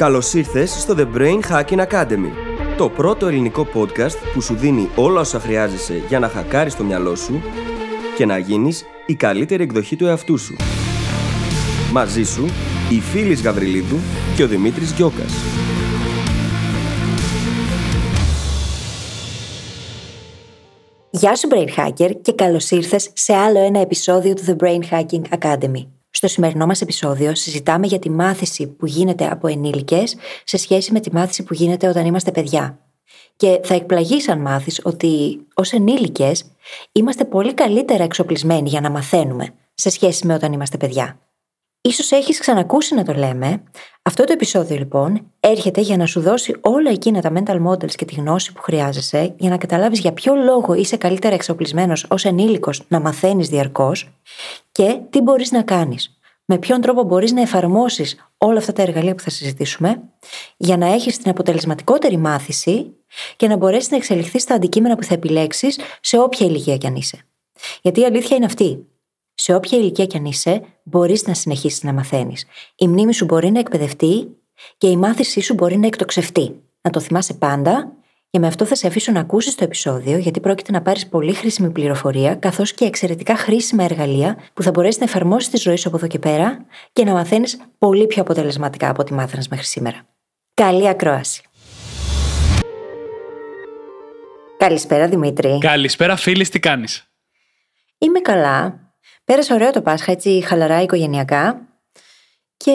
Καλώς ήρθες στο The Brain Hacking Academy, το πρώτο ελληνικό podcast που σου δίνει όλα όσα χρειάζεσαι για να χακάρεις το μυαλό σου και να γίνεις η καλύτερη εκδοχή του εαυτού σου. Μαζί σου, η Φίλης Γαβριλίδου και ο Δημήτρης Γιώκας. Γεια σου Brain Hacker και καλώς ήρθες σε άλλο ένα επεισόδιο του The Brain Hacking Academy. Στο σημερινό μας επεισόδιο συζητάμε για τη μάθηση που γίνεται από ενήλικες σε σχέση με τη μάθηση που γίνεται όταν είμαστε παιδιά. Και θα εκπλαγείς αν μάθεις ότι ως ενήλικες είμαστε πολύ καλύτερα εξοπλισμένοι για να μαθαίνουμε σε σχέση με όταν είμαστε παιδιά. Ίσως έχεις ξανακούσει να το λέμε. Αυτό το επεισόδιο λοιπόν έρχεται για να σου δώσει όλα εκείνα τα mental models και τη γνώση που χρειάζεσαι για να καταλάβεις για ποιο λόγο είσαι καλύτερα εξοπλισμένος ως ενήλικος να μαθαίνεις διαρκώς και τι μπορείς να κάνεις. Με ποιον τρόπο μπορείς να εφαρμόσεις όλα αυτά τα εργαλεία που θα συζητήσουμε για να έχεις την αποτελεσματικότερη μάθηση και να μπορέσεις να εξελιχθείς στα αντικείμενα που θα επιλέξεις σε όποια ηλικία κι αν είσαι. Γιατί η αλήθεια είναι αυτή σε όποια ηλικία κι αν είσαι, μπορείς να συνεχίσεις να μαθαίνεις. Η μνήμη σου μπορεί να εκπαιδευτεί και η μάθησή σου μπορεί να εκτοξευτεί. Να το θυμάσαι πάντα και με αυτό θα σε αφήσω να ακούσεις το επεισόδιο, γιατί πρόκειται να πάρεις πολύ χρήσιμη πληροφορία, καθώς και εξαιρετικά χρήσιμα εργαλεία που θα μπορέσεις να εφαρμόσεις τη ζωή σου από εδώ και πέρα και να μαθαίνεις πολύ πιο αποτελεσματικά από ό,τι μάθαινες μέχρι σήμερα. Καλή ακρόαση. Καλησπέρα Δημήτρη. Καλησπέρα φίλη, τι κάνεις; Είμαι καλά. Πέρασε ωραίο το Πάσχα, έτσι χαλαρά οικογενειακά. Και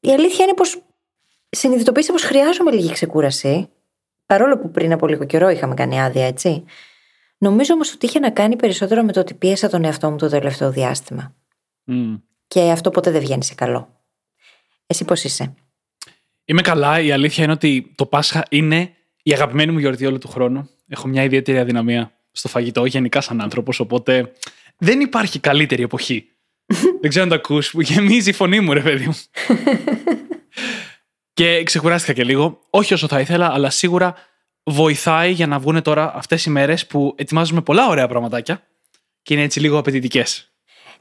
η αλήθεια είναι πως συνειδητοποίησα πως χρειάζομαι λίγη ξεκούραση. Παρόλο που πριν από λίγο καιρό είχαμε κάνει άδεια, έτσι. Νομίζω όμως ότι είχε να κάνει περισσότερο με το ότι πίεσα τον εαυτό μου το τελευταίο διάστημα. Mm. Και αυτό ποτέ δεν βγαίνει σε καλό. Εσύ πώς είσαι; Είμαι καλά. Η αλήθεια είναι ότι το Πάσχα είναι η αγαπημένη μου γιορτή όλου του χρόνου. Έχω μια ιδιαίτερη αδυναμία στο φαγητό, γενικά σαν άνθρωπος. Οπότε δεν υπάρχει καλύτερη εποχή. δεν ξέρω αν το ακούς, που γεμίζει η φωνή μου, ρε παιδί μου. και ξεκουράστηκα και λίγο. Όχι όσο θα ήθελα, αλλά σίγουρα βοηθάει για να βγουν τώρα αυτές οι μέρες που ετοιμάζουμε πολλά ωραία πραγματάκια και είναι έτσι λίγο απαιτητικές.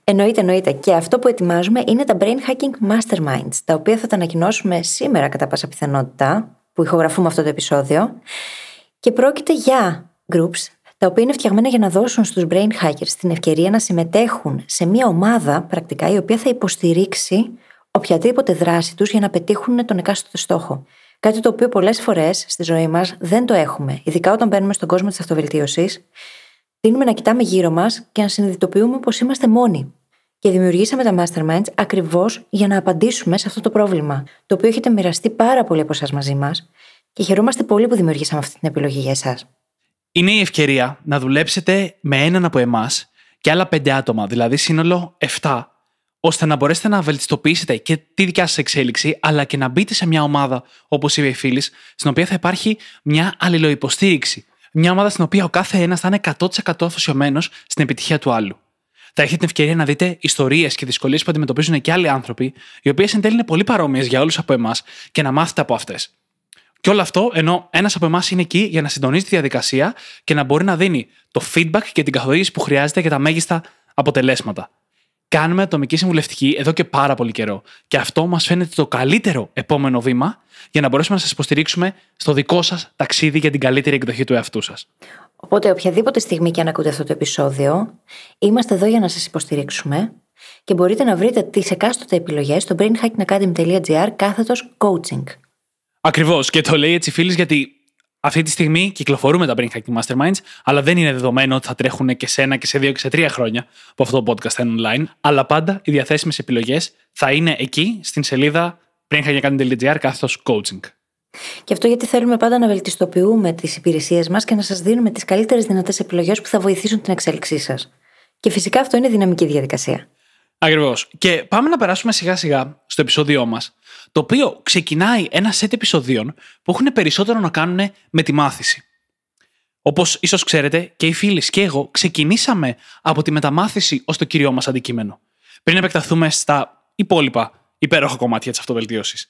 Εννοείται, εννοείται. Και αυτό που ετοιμάζουμε είναι τα Brain Hacking Masterminds, τα οποία θα τα ανακοινώσουμε σήμερα κατά πάσα πιθανότητα, που ηχογραφούμε αυτό το επεισόδιο. Και πρόκειται για groups τα οποία είναι φτιαγμένα για να δώσουν στους brain hackers την ευκαιρία να συμμετέχουν σε μια ομάδα πρακτικά η οποία θα υποστηρίξει οποιαδήποτε δράση τους για να πετύχουν τον εκάστοτε στόχο. Κάτι το οποίο πολλές φορές στη ζωή μας δεν το έχουμε, ειδικά όταν μπαίνουμε στον κόσμο της αυτοβελτίωσης. Τείνουμε να κοιτάμε γύρω μας και να συνειδητοποιούμε πως είμαστε μόνοι. Και δημιουργήσαμε τα masterminds ακριβώς για να απαντήσουμε σε αυτό το πρόβλημα, το οποίο έχετε μοιραστεί πάρα πολύ από εσάς μαζί μας και χαιρόμαστε πολύ που δημιουργήσαμε αυτή την επιλογή για εσάς είναι η ευκαιρία να δουλέψετε με έναν από εμάς και άλλα πέντε άτομα, δηλαδή σύνολο 7, ώστε να μπορέσετε να βελτιστοποιήσετε και τη δικιά σας εξέλιξη, αλλά και να μπείτε σε μια ομάδα, όπως είπε η φίλης, στην οποία θα υπάρχει μια αλληλοϊποστήριξη. Μια ομάδα στην οποία ο κάθε ένας θα είναι 100% αφοσιωμένος στην επιτυχία του άλλου. Θα έχετε την ευκαιρία να δείτε ιστορίες και δυσκολίες που αντιμετωπίζουν και άλλοι άνθρωποι, οι οποίες εν τέλει είναι πολύ παρόμοιες για όλους από εμάς και να μάθετε από αυτές. Και όλο αυτό ενώ ένας από εμάς είναι εκεί για να συντονίζει τη διαδικασία και να μπορεί να δίνει το feedback και την καθοδήγηση που χρειάζεται για τα μέγιστα αποτελέσματα. Κάνουμε ατομική συμβουλευτική εδώ και πάρα πολύ καιρό. Και αυτό μας φαίνεται το καλύτερο επόμενο βήμα για να μπορέσουμε να σας υποστηρίξουμε στο δικό σας ταξίδι για την καλύτερη εκδοχή του εαυτού σας. Οπότε, οποιαδήποτε στιγμή και αν ακούτε αυτό το επεισόδιο, είμαστε εδώ για να σας υποστηρίξουμε και μπορείτε να βρείτε τις εκάστοτε επιλογές στο brainhackingacademy.gr κάθετος coaching. Ακριβώς. Και το λέει έτσι φίλοι, γιατί αυτή τη στιγμή κυκλοφορούμε τα Brain Hacking Masterminds, αλλά δεν είναι δεδομένο ότι θα τρέχουν και σε ένα και σε δύο και σε τρία χρόνια που αυτό το podcast θα είναι online. Αλλά πάντα οι διαθέσιμες επιλογές θα είναι εκεί στην σελίδα brainhackingacademy.gr κάθετος coaching. Και αυτό γιατί θέλουμε πάντα να βελτιστοποιούμε τις υπηρεσίες μας και να σας δίνουμε τις καλύτερες δυνατές επιλογές που θα βοηθήσουν την εξέλιξή σας. Και φυσικά αυτό είναι δυναμική διαδικασία. Ακριβώς. Και πάμε να περάσουμε σιγά σιγά στο επεισόδιό μας, το οποίο ξεκινάει ένα σετ επεισοδίων που έχουν περισσότερο να κάνουν με τη μάθηση. Όπως ίσως ξέρετε, και οι φίλοι και εγώ ξεκινήσαμε από τη μεταμάθηση ως το κύριο μας αντικείμενο, πριν επεκταθούμε στα υπόλοιπα υπέροχα κομμάτια της αυτοβελτίωσης.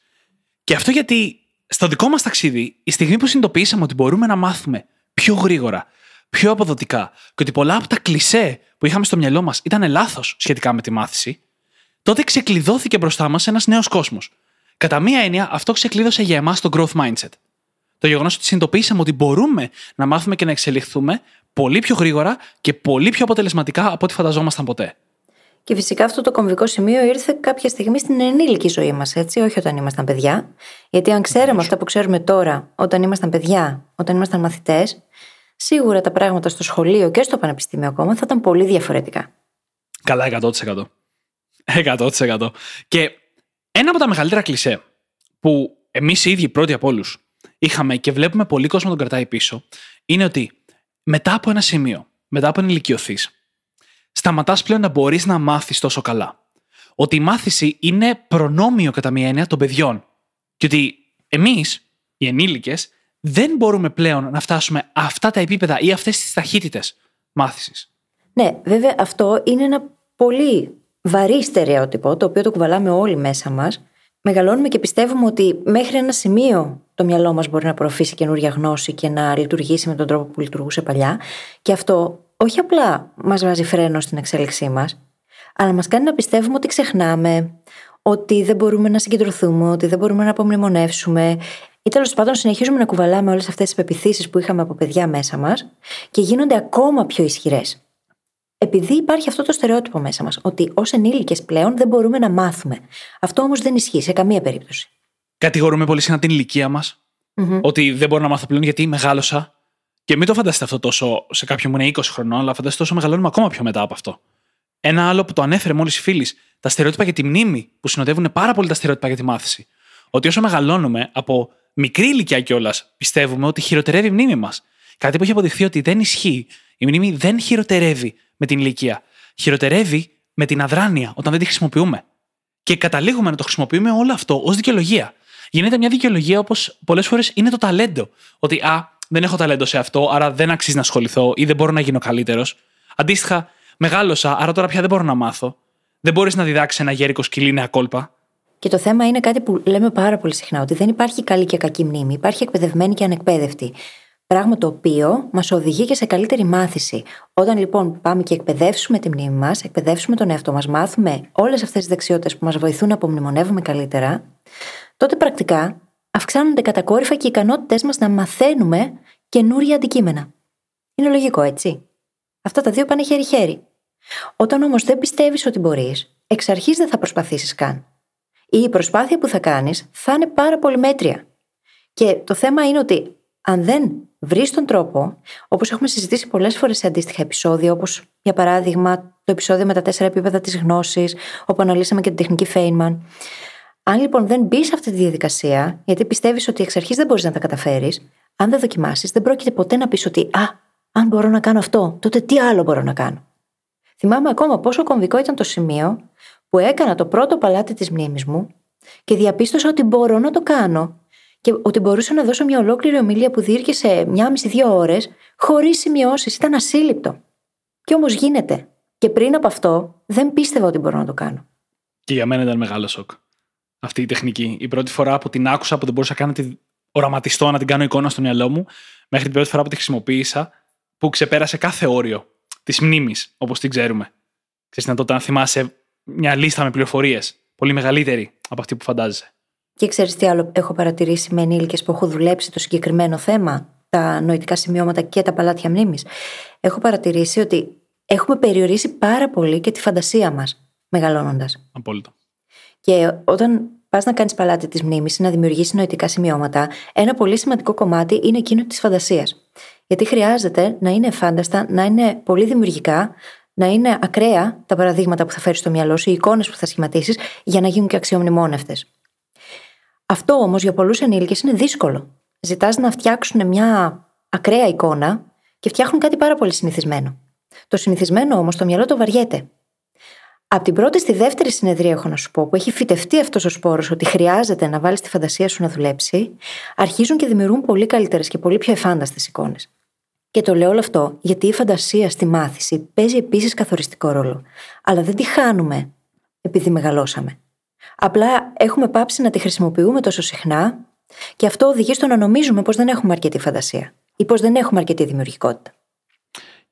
Και αυτό γιατί στο δικό μας ταξίδι, η στιγμή που συνειδητοποιήσαμε ότι μπορούμε να μάθουμε πιο γρήγορα, πιο αποδοτικά και ότι πολλά από τα κλισέ που είχαμε στο μυαλό μας ήταν λάθος σχετικά με τη μάθηση, τότε ξεκλειδώθηκε μπροστά μας ένας νέος κόσμος. Κατά μία έννοια αυτό ξεκλείδωσε για εμάς το growth mindset. Το γεγονός ότι συνειδητοποίησαμε ότι μπορούμε να μάθουμε και να εξελιχθούμε πολύ πιο γρήγορα και πολύ πιο αποτελεσματικά από ό,τι φανταζόμασταν ποτέ. Και φυσικά αυτό το κομβικό σημείο ήρθε κάποια στιγμή στην ενήλικη ζωή μας, έτσι, όχι όταν ήμασταν παιδιά. Γιατί αν ξέραμε αυτά που ξέρουμε τώρα, όταν ήμασταν παιδιά, όταν ήμασταν μαθητές, σίγουρα τα πράγματα στο σχολείο και στο πανεπιστήμιο ακόμα θα ήταν πολύ διαφορετικά. Καλά, 100%. 100%. Και ένα από τα μεγαλύτερα κλισέ που εμείς οι ίδιοι πρώτοι από όλους είχαμε και βλέπουμε πολύ κόσμο τον κρατάει πίσω, είναι ότι μετά από ένα σημείο, μετά από ενηλικιωθεί, σταματάς πλέον να μπορείς να μάθεις τόσο καλά. Ότι η μάθηση είναι προνόμιο κατά μία έννοια των παιδιών. Και ότι εμείς, οι ενήλικες, δεν μπορούμε πλέον να φτάσουμε αυτά τα επίπεδα ή αυτές τις ταχύτητες μάθησης. Ναι, βέβαια αυτό είναι ένα πολύ βαρύ στερεότυπο, το οποίο το κουβαλάμε όλοι μέσα μας. Μεγαλώνουμε και πιστεύουμε ότι μέχρι ένα σημείο το μυαλό μας μπορεί να προωθήσει καινούργια γνώση και να λειτουργήσει με τον τρόπο που λειτουργούσε παλιά. Και αυτό όχι απλά μας βάζει φρένο στην εξέλιξή μας, αλλά μας κάνει να πιστεύουμε ότι ξεχνάμε, ότι δεν μπορούμε να συγκεντρωθούμε, ότι δεν μπορούμε να απομνημονεύσουμε. Ή τέλος πάντων συνεχίζουμε να κουβαλάμε όλες αυτές τις πεπιθήσεις που είχαμε από παιδιά μέσα μας και γίνονται ακόμα πιο ισχυρές. Επειδή υπάρχει αυτό το στερεότυπο μέσα μας, ότι ως ενήλικες πλέον δεν μπορούμε να μάθουμε. Αυτό όμως δεν ισχύει σε καμία περίπτωση. Κατηγορούμε πολύ συχνά την ηλικία μας. Mm-hmm. Ότι δεν μπορώ να μάθω πλέον γιατί μεγάλωσα. Και μην το φανταστείτε αυτό τόσο σε κάποιον που είναι 20 χρονών, αλλά φανταστείτε τόσο μεγαλώνουμε ακόμα πιο μετά από αυτό. Ένα άλλο που το ανέφερε μόλις η φίλης, τα στερεότυπα για τη μνήμη, που συνοδεύουν πάρα πολύ τα στερεότυπα για τη μάθηση. Ότι όσο μεγαλώνουμε, από μικρή ηλικία κιόλας, πιστεύουμε ότι χειροτερεύει η μνήμη μας. Κάτι που έχει αποδειχθεί ότι δεν ισχύει. Η μνήμη δεν χειροτερεύει με την ηλικία. Χειροτερεύει με την αδράνεια όταν δεν τη χρησιμοποιούμε. Και καταλήγουμε να το χρησιμοποιούμε όλο αυτό ως δικαιολογία. Γίνεται μια δικαιολογία όπως πολλές φορές είναι το ταλέντο. Ότι α, δεν έχω ταλέντο σε αυτό, άρα δεν αξίζει να ασχοληθώ ή δεν μπορώ να γίνω καλύτερος. Αντίστοιχα, μεγάλωσα, άρα τώρα πια δεν μπορώ να μάθω. Δεν μπορείς να διδάξεις ένα γέρικο σκυλί νέα κόλπα. Και το θέμα είναι κάτι που λέμε πάρα πολύ συχνά, ότι δεν υπάρχει καλή και κακή μνήμη. Υπάρχει εκπαιδευμένη και ανεκπαίδευτη. Πράγμα το οποίο μας οδηγεί και σε καλύτερη μάθηση. Όταν λοιπόν πάμε και εκπαιδεύσουμε τη μνήμη μας, εκπαιδεύσουμε τον εαυτό μας, μάθουμε όλες αυτές τις δεξιότητες που μας βοηθούν να απομνημονεύουμε καλύτερα, τότε πρακτικά αυξάνονται κατακόρυφα και οι ικανότητές μας να μαθαίνουμε καινούρια αντικείμενα. Είναι λογικό, έτσι; Αυτά τα δύο πάνε χέρι-χέρι. Όταν όμως δεν πιστεύεις ότι μπορείς, εξ αρχής δεν θα προσπαθήσεις καν. Ή η προσπάθεια που θα κάνεις θα είναι πάρα πολύ μέτρια. Και το θέμα είναι ότι αν δεν βρεις τον τρόπο, όπως έχουμε συζητήσει πολλές φορές σε αντίστοιχα επεισόδια, όπως για παράδειγμα το επεισόδιο με τα τέσσερα επίπεδα της γνώσης, όπου αναλύσαμε και την τεχνική Feynman. Αν λοιπόν δεν μπεις σε αυτή τη διαδικασία, γιατί πιστεύεις ότι εξ αρχής δεν μπορείς να τα καταφέρεις, αν δεν δοκιμάσεις, δεν πρόκειται ποτέ να πεις ότι Α, αν μπορώ να κάνω αυτό, τότε τι άλλο μπορώ να κάνω. Θυμάμαι ακόμα πόσο κομβικό ήταν το σημείο που έκανα το πρώτο παλάτι της μνήμης μου και διαπίστωσα ότι μπορώ να το κάνω και ότι μπορούσα να δώσω μια ολόκληρη ομιλία που διήρκησε μια μισή-δύο ώρες, χωρίς σημειώσεις. Ήταν ασύλληπτο. Και όμως γίνεται. Και πριν από αυτό, δεν πίστευα ότι μπορώ να το κάνω. Και για μένα ήταν μεγάλο σοκ. Αυτή η τεχνική. Η πρώτη φορά που την άκουσα, που δεν μπορούσα καν να την οραματιστώ, να την κάνω εικόνα στο μυαλό μου, μέχρι την πρώτη φορά που τη χρησιμοποίησα, που ξεπέρασε κάθε όριο της μνήμης, όπως την ξέρουμε. Ξέρετε, να τότε να θυμάσαι μια λίστα με πληροφορίες, πολύ μεγαλύτερη από αυτή που φαντάζεσαι. Και ξέρεις τι άλλο έχω παρατηρήσει με ενήλικες που έχω δουλέψει το συγκεκριμένο θέμα, τα νοητικά σημειώματα και τα παλάτια μνήμης. Έχω παρατηρήσει ότι έχουμε περιορίσει πάρα πολύ και τη φαντασία μας μεγαλώνοντας. Απόλυτο. Και όταν πας να κάνεις παλάτι της μνήμης ή να δημιουργήσεις νοητικά σημειώματα, ένα πολύ σημαντικό κομμάτι είναι εκείνο της φαντασίας. Γιατί χρειάζεται να είναι φάνταστα, να είναι πολύ δημιουργικά, να είναι ακραία τα παραδείγματα που θα φέρεις στο μυαλό σου, οι εικόνες που θα σχηματίσεις, για να γίνουν και αξιομνημόνευτε. Αυτό όμως για πολλούς ενήλικες είναι δύσκολο. Ζητάς να φτιάξουν μια ακραία εικόνα και φτιάχνουν κάτι πάρα πολύ συνηθισμένο. Το συνηθισμένο όμως το μυαλό το βαριέται. Από την πρώτη στη δεύτερη συνεδρία, έχω να σου πω, που έχει φυτευτεί αυτός ο σπόρος ότι χρειάζεται να βάλεις τη φαντασία σου να δουλέψει, αρχίζουν και δημιουργούν πολύ καλύτερες και πολύ πιο εφάνταστες εικόνες. Και το λέω όλο αυτό γιατί η φαντασία στη μάθηση παίζει επίσης καθοριστικό ρόλο. Αλλά δεν τη χάνουμε επειδή μεγαλώσαμε. Απλά έχουμε πάψει να τη χρησιμοποιούμε τόσο συχνά και αυτό οδηγεί στο να νομίζουμε πως δεν έχουμε αρκετή φαντασία ή πως δεν έχουμε αρκετή δημιουργικότητα.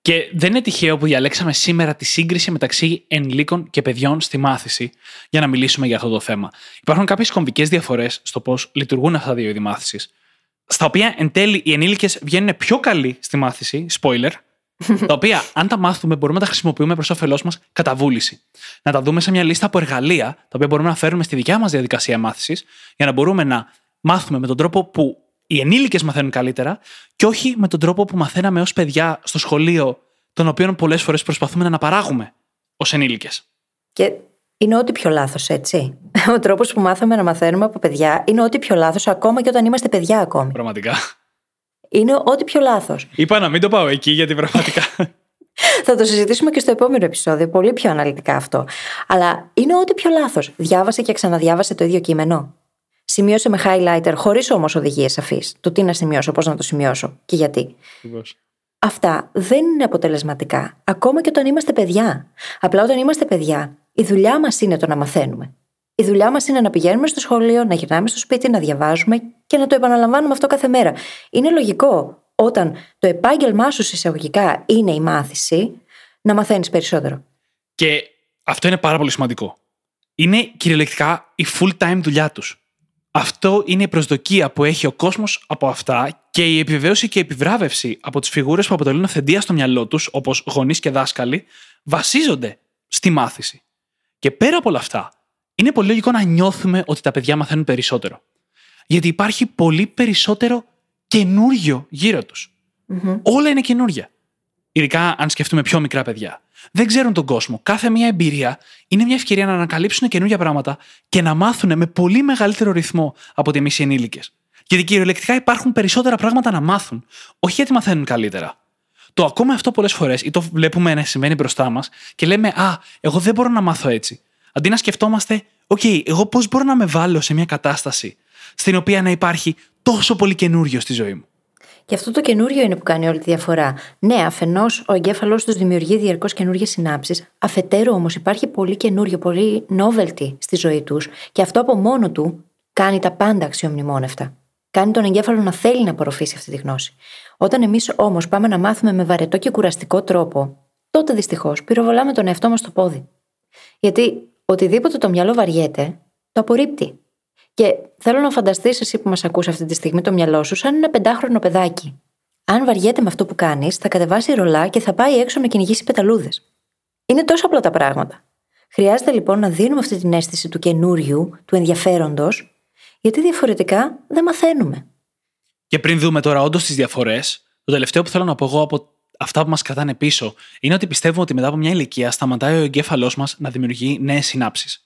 Και δεν είναι τυχαίο που διαλέξαμε σήμερα τη σύγκριση μεταξύ ενηλίκων και παιδιών στη μάθηση για να μιλήσουμε για αυτό το θέμα. Υπάρχουν κάποιες κομβικές διαφορές στο πώς λειτουργούν αυτά τα δύο είδη μάθησης, στα οποία εν τέλει οι ενήλικες βγαίνουν πιο καλοί στη μάθηση, spoiler, τα οποία αν τα μάθουμε μπορούμε να τα χρησιμοποιούμε προς όφελός μας κατά βούληση. Να τα δούμε σε μια λίστα από εργαλεία, τα οποία μπορούμε να φέρουμε στη δικιά μας διαδικασία μάθησης, για να μπορούμε να μάθουμε με τον τρόπο που οι ενήλικες μαθαίνουν καλύτερα και όχι με τον τρόπο που μαθαίναμε ως παιδιά στο σχολείο, τον οποίο πολλές φορές προσπαθούμε να αναπαράγουμε ως ενήλικες. Και είναι ό,τι πιο λάθος, έτσι. Ο τρόπος που μάθαμε να μαθαίνουμε από παιδιά είναι ό,τι πιο λάθος, ακόμα και όταν είμαστε παιδιά ακόμη. Πραγματικά. Είναι ό,τι πιο λάθος. Είπα να μην το πάω εκεί, γιατί πραγματικά. Θα το συζητήσουμε και στο επόμενο επεισόδιο, πολύ πιο αναλυτικά αυτό. Αλλά είναι ό,τι πιο λάθος. Διάβασε και ξαναδιάβασε το ίδιο κείμενο. Σημείωσε με highlighter, χωρίς όμως οδηγίες σαφεί. Το τι να σημειώσω, πώς να το σημειώσω και γιατί. Αυτά δεν είναι αποτελεσματικά, ακόμα και όταν είμαστε παιδιά. Απλά όταν είμαστε παιδιά, η δουλειά μας είναι το να μαθαίνουμε. Η δουλειά μας είναι να πηγαίνουμε στο σχολείο, να γυρνάμε στο σπίτι, να διαβάζουμε και να το επαναλαμβάνουμε αυτό κάθε μέρα. Είναι λογικό όταν το επάγγελμά σου εισαγωγικά είναι η μάθηση, να μαθαίνεις περισσότερο. Και αυτό είναι πάρα πολύ σημαντικό. Είναι κυριολεκτικά η full time δουλειά τους. Αυτό είναι η προσδοκία που έχει ο κόσμος από αυτά και η επιβεβαίωση και η επιβράβευση από τις φιγούρες που αποτελούν αυθεντία στο μυαλό τους, όπως γονείς και δάσκαλοι, βασίζονται στη μάθηση. Και πέρα από όλα αυτά, είναι πολύ λογικό να νιώθουμε ότι τα παιδιά μαθαίνουν περισσότερο. Γιατί υπάρχει πολύ περισσότερο καινούριο γύρω τους. Όλα είναι καινούρια. Ειδικά αν σκεφτούμε πιο μικρά παιδιά. Δεν ξέρουν τον κόσμο. Κάθε μια εμπειρία είναι μια ευκαιρία να ανακαλύψουν καινούργια πράγματα και να μάθουν με πολύ μεγαλύτερο ρυθμό από ότι εμείς οι ενήλικες. Γιατί κυριολεκτικά υπάρχουν περισσότερα πράγματα να μάθουν. Όχι γιατί μαθαίνουν καλύτερα. Το ακούμε αυτό πολλές φορές ή το βλέπουμε να συμβαίνει μπροστά μας και λέμε Α, εγώ δεν μπορώ να μάθω έτσι. Αντί να σκεφτόμαστε, Οκ, εγώ πώς μπορώ να με βάλω σε μια κατάσταση στην οποία να υπάρχει τόσο πολύ καινούριο στη ζωή μου. Και αυτό το καινούριο είναι που κάνει όλη τη διαφορά. Ναι, αφενός ο εγκέφαλός τους δημιουργεί διαρκώς καινούργιες συνάψεις, αφετέρου όμως υπάρχει πολύ καινούριο, πολύ novelty στη ζωή τους και αυτό από μόνο του κάνει τα πάντα αξιομνημόνευτα. Κάνει τον εγκέφαλο να θέλει να απορροφήσει αυτή τη γνώση. Όταν εμείς όμως πάμε να μάθουμε με βαρετό και κουραστικό τρόπο, τότε δυστυχώς πυροβολάμε τον εαυτό μας στο πόδι. Γιατί οτιδήποτε το μυαλό βαριέται, το απορρίπτει. Και θέλω να φανταστείς εσύ που μας ακούς αυτή τη στιγμή το μυαλό σου σαν ένα πεντάχρονο παιδάκι. Αν βαριέται με αυτό που κάνεις, θα κατεβάσει ρολά και θα πάει έξω να κυνηγήσει πεταλούδες. Είναι τόσο απλά τα πράγματα. Χρειάζεται λοιπόν να δίνουμε αυτή την αίσθηση του καινούριου, του ενδιαφέροντος, γιατί διαφορετικά δεν μαθαίνουμε. Και πριν δούμε τώρα όντως τις διαφορές, το τελευταίο που θέλω να πω εγώ από αυτά που μας κρατάνε πίσω είναι ότι πιστεύουμε ότι μετά από μια ηλικία σταματάει ο εγκέφαλός μας να δημιουργεί νέες συνάψεις.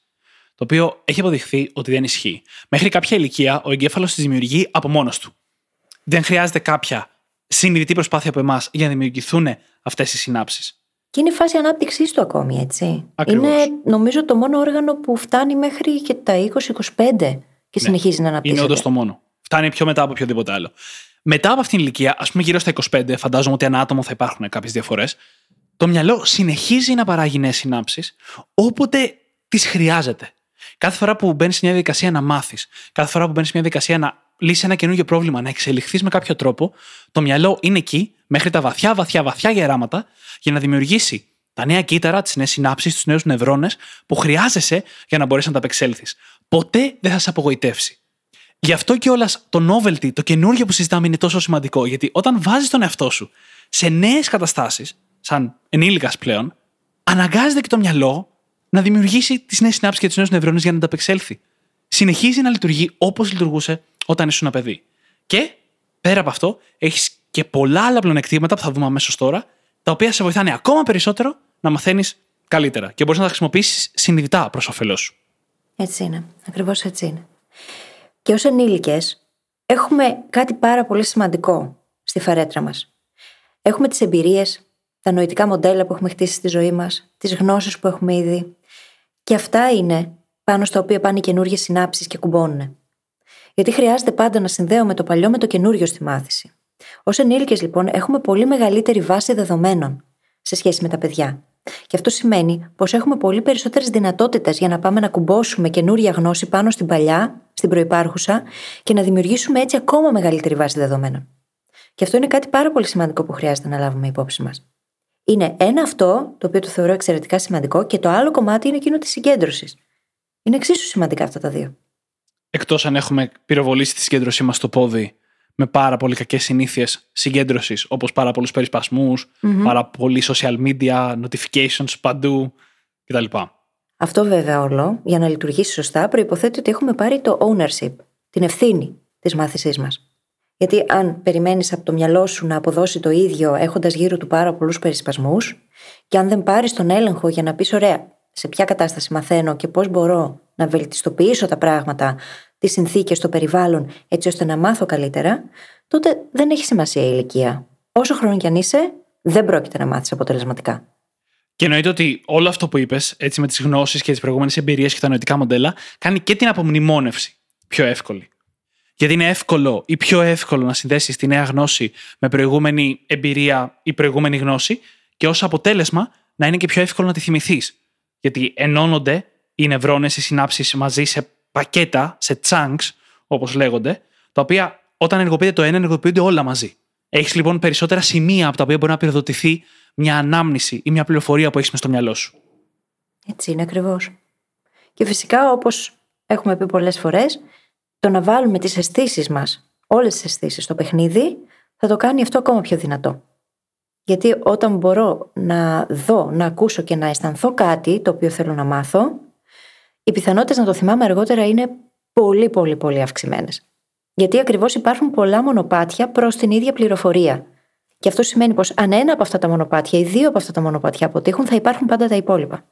Το οποίο έχει αποδειχθεί ότι δεν ισχύει. Μέχρι κάποια ηλικία ο εγκέφαλος τις δημιουργεί από μόνος του. Δεν χρειάζεται κάποια συνειδητή προσπάθεια από εμάς για να δημιουργηθούν αυτές οι συνάψεις. Και είναι η φάση ανάπτυξής του ακόμη, έτσι. Ακριβώς. Είναι νομίζω το μόνο όργανο που φτάνει μέχρι και τα 20-25 και συνεχίζει να αναπτύσσεται. Ναι. Είναι όντως το μόνο. Φτάνει πιο μετά από οποιοδήποτε άλλο. Μετά από αυτήν την ηλικία, ας πούμε γύρω στα 25, φαντάζομαι ότι ανά άτομο θα υπάρχουν κάποιες διαφορές, το μυαλό συνεχίζει να παράγει νέες συνάψεις όποτε τις χρειάζεται. Κάθε φορά που μπαίνεις σε μια διαδικασία να μάθεις, κάθε φορά που μπαίνεις σε μια διαδικασία να λύσεις ένα καινούργιο πρόβλημα, να εξελιχθείς με κάποιο τρόπο, το μυαλό είναι εκεί, μέχρι τα βαθιά, βαθιά, βαθιά γεράματα, για να δημιουργήσει τα νέα κύτταρα, τις νέες συνάψεις, τους νέους νευρώνες που χρειάζεσαι για να μπορέσεις να τα απεξέλθεις. Ποτέ δεν θα σε απογοητεύσει. Γι' αυτό και όλα το novelty, το καινούργιο που συζητάμε είναι τόσο σημαντικό, γιατί όταν βάζεις τον εαυτό σου σε νέες καταστάσεις, σαν ενήλικας πλέον, αναγκάζεται και το μυαλό να δημιουργήσει τις νέες συνάψεις και του νέου νευρώνες για να τα απεξέλθει. Συνεχίζει να λειτουργεί όπως λειτουργούσε όταν ήσουν ένα παιδί. Και πέρα από αυτό, έχεις και πολλά άλλα πλεονεκτήματα που θα δούμε αμέσως τώρα, τα οποία σε βοηθάνε ακόμα περισσότερο να μαθαίνεις καλύτερα και μπορείς να τα χρησιμοποιήσεις συνειδητά προς όφελός σου. Έτσι είναι. Ακριβώς έτσι είναι. Και ως ενήλικες, έχουμε κάτι πάρα πολύ σημαντικό στη φαρέτρα μας. Έχουμε τις εμπειρίες, τα νοητικά μοντέλα που έχουμε χτίσει στη ζωή μας, τις γνώσεις που έχουμε ήδη. Και αυτά είναι πάνω στα οποία πάνε οι καινούργιες συνάψεις και κουμπώνουν. Γιατί χρειάζεται πάντα να συνδέουμε το παλιό με το καινούριο στη μάθηση. Ω ενήλικες, λοιπόν, έχουμε πολύ μεγαλύτερη βάση δεδομένων σε σχέση με τα παιδιά. Και αυτό σημαίνει πως έχουμε πολύ περισσότερες δυνατότητες για να πάμε να κουμπώσουμε καινούρια γνώση πάνω στην παλιά, στην προπάρχουσα και να δημιουργήσουμε έτσι ακόμα μεγαλύτερη βάση δεδομένων. Και αυτό είναι κάτι πάρα πολύ σημαντικό που χρειάζεται να λάβουμε υπόψη μας. Είναι ένα αυτό, το οποίο το θεωρώ εξαιρετικά σημαντικό, και το άλλο κομμάτι είναι εκείνο της συγκέντρωσης. Είναι εξίσου σημαντικά αυτά τα δύο. Εκτός αν έχουμε πυροβολήσει τη συγκέντρωσή μας στο πόδι με πάρα πολύ κακές συνήθειες συγκέντρωσης, όπως πάρα πολλούς πάρα πολύ social media, notifications παντού κτλ. Αυτό βέβαια όλο, για να λειτουργήσει σωστά, προποθέτει ότι έχουμε πάρει το ownership, την ευθύνη της μάθησής μας. Γιατί αν περιμένεις από το μυαλό σου να αποδώσει το ίδιο έχοντας γύρω του πάρα πολλούς περισπασμούς, και αν δεν πάρεις τον έλεγχο για να πεις, ωραία, σε ποια κατάσταση μαθαίνω και πώς μπορώ να βελτιστοποιήσω τα πράγματα, τις συνθήκες, το περιβάλλον, έτσι ώστε να μάθω καλύτερα, τότε δεν έχει σημασία η ηλικία. Όσο χρόνο κι αν είσαι, δεν πρόκειται να μάθεις αποτελεσματικά. Και εννοείται ότι όλο αυτό που είπες, έτσι με τις γνώσεις και τις προηγούμενες εμπειρίες και τα νοητικά μοντέλα, κάνει και την απομνημόνευση πιο εύκολη. Γιατί είναι εύκολο ή πιο εύκολο να συνδέσεις τη νέα γνώση με προηγούμενη εμπειρία ή προηγούμενη γνώση και ως αποτέλεσμα να είναι και πιο εύκολο να τη θυμηθείς. Γιατί ενώνονται οι νευρώνες, οι συνάψεις μαζί σε πακέτα, σε chunks, όπως λέγονται, τα οποία όταν ενεργοποιείται το ένα, ενεργοποιούνται όλα μαζί. Έχεις λοιπόν περισσότερα σημεία από τα οποία μπορεί να πυροδοτηθεί μια ανάμνηση ή μια πληροφορία που έχεις μες στο μυαλό σου. Έτσι είναι ακριβώς. Και φυσικά, όπως έχουμε πει πολλές φορές, το να βάλουμε τις αισθήσεις μας, όλες τις αισθήσεις στο παιχνίδι, θα το κάνει αυτό ακόμα πιο δυνατό. Γιατί όταν μπορώ να δω, να ακούσω και να αισθανθώ κάτι το οποίο θέλω να μάθω, οι πιθανότητες να το θυμάμαι αργότερα είναι πολύ πολύ πολύ αυξημένες. Γιατί ακριβώς υπάρχουν πολλά μονοπάτια προς την ίδια πληροφορία. Και αυτό σημαίνει πως αν ένα από αυτά τα μονοπάτια ή δύο από αυτά τα μονοπάτια αποτύχουν, θα υπάρχουν πάντα τα υπόλοιπα.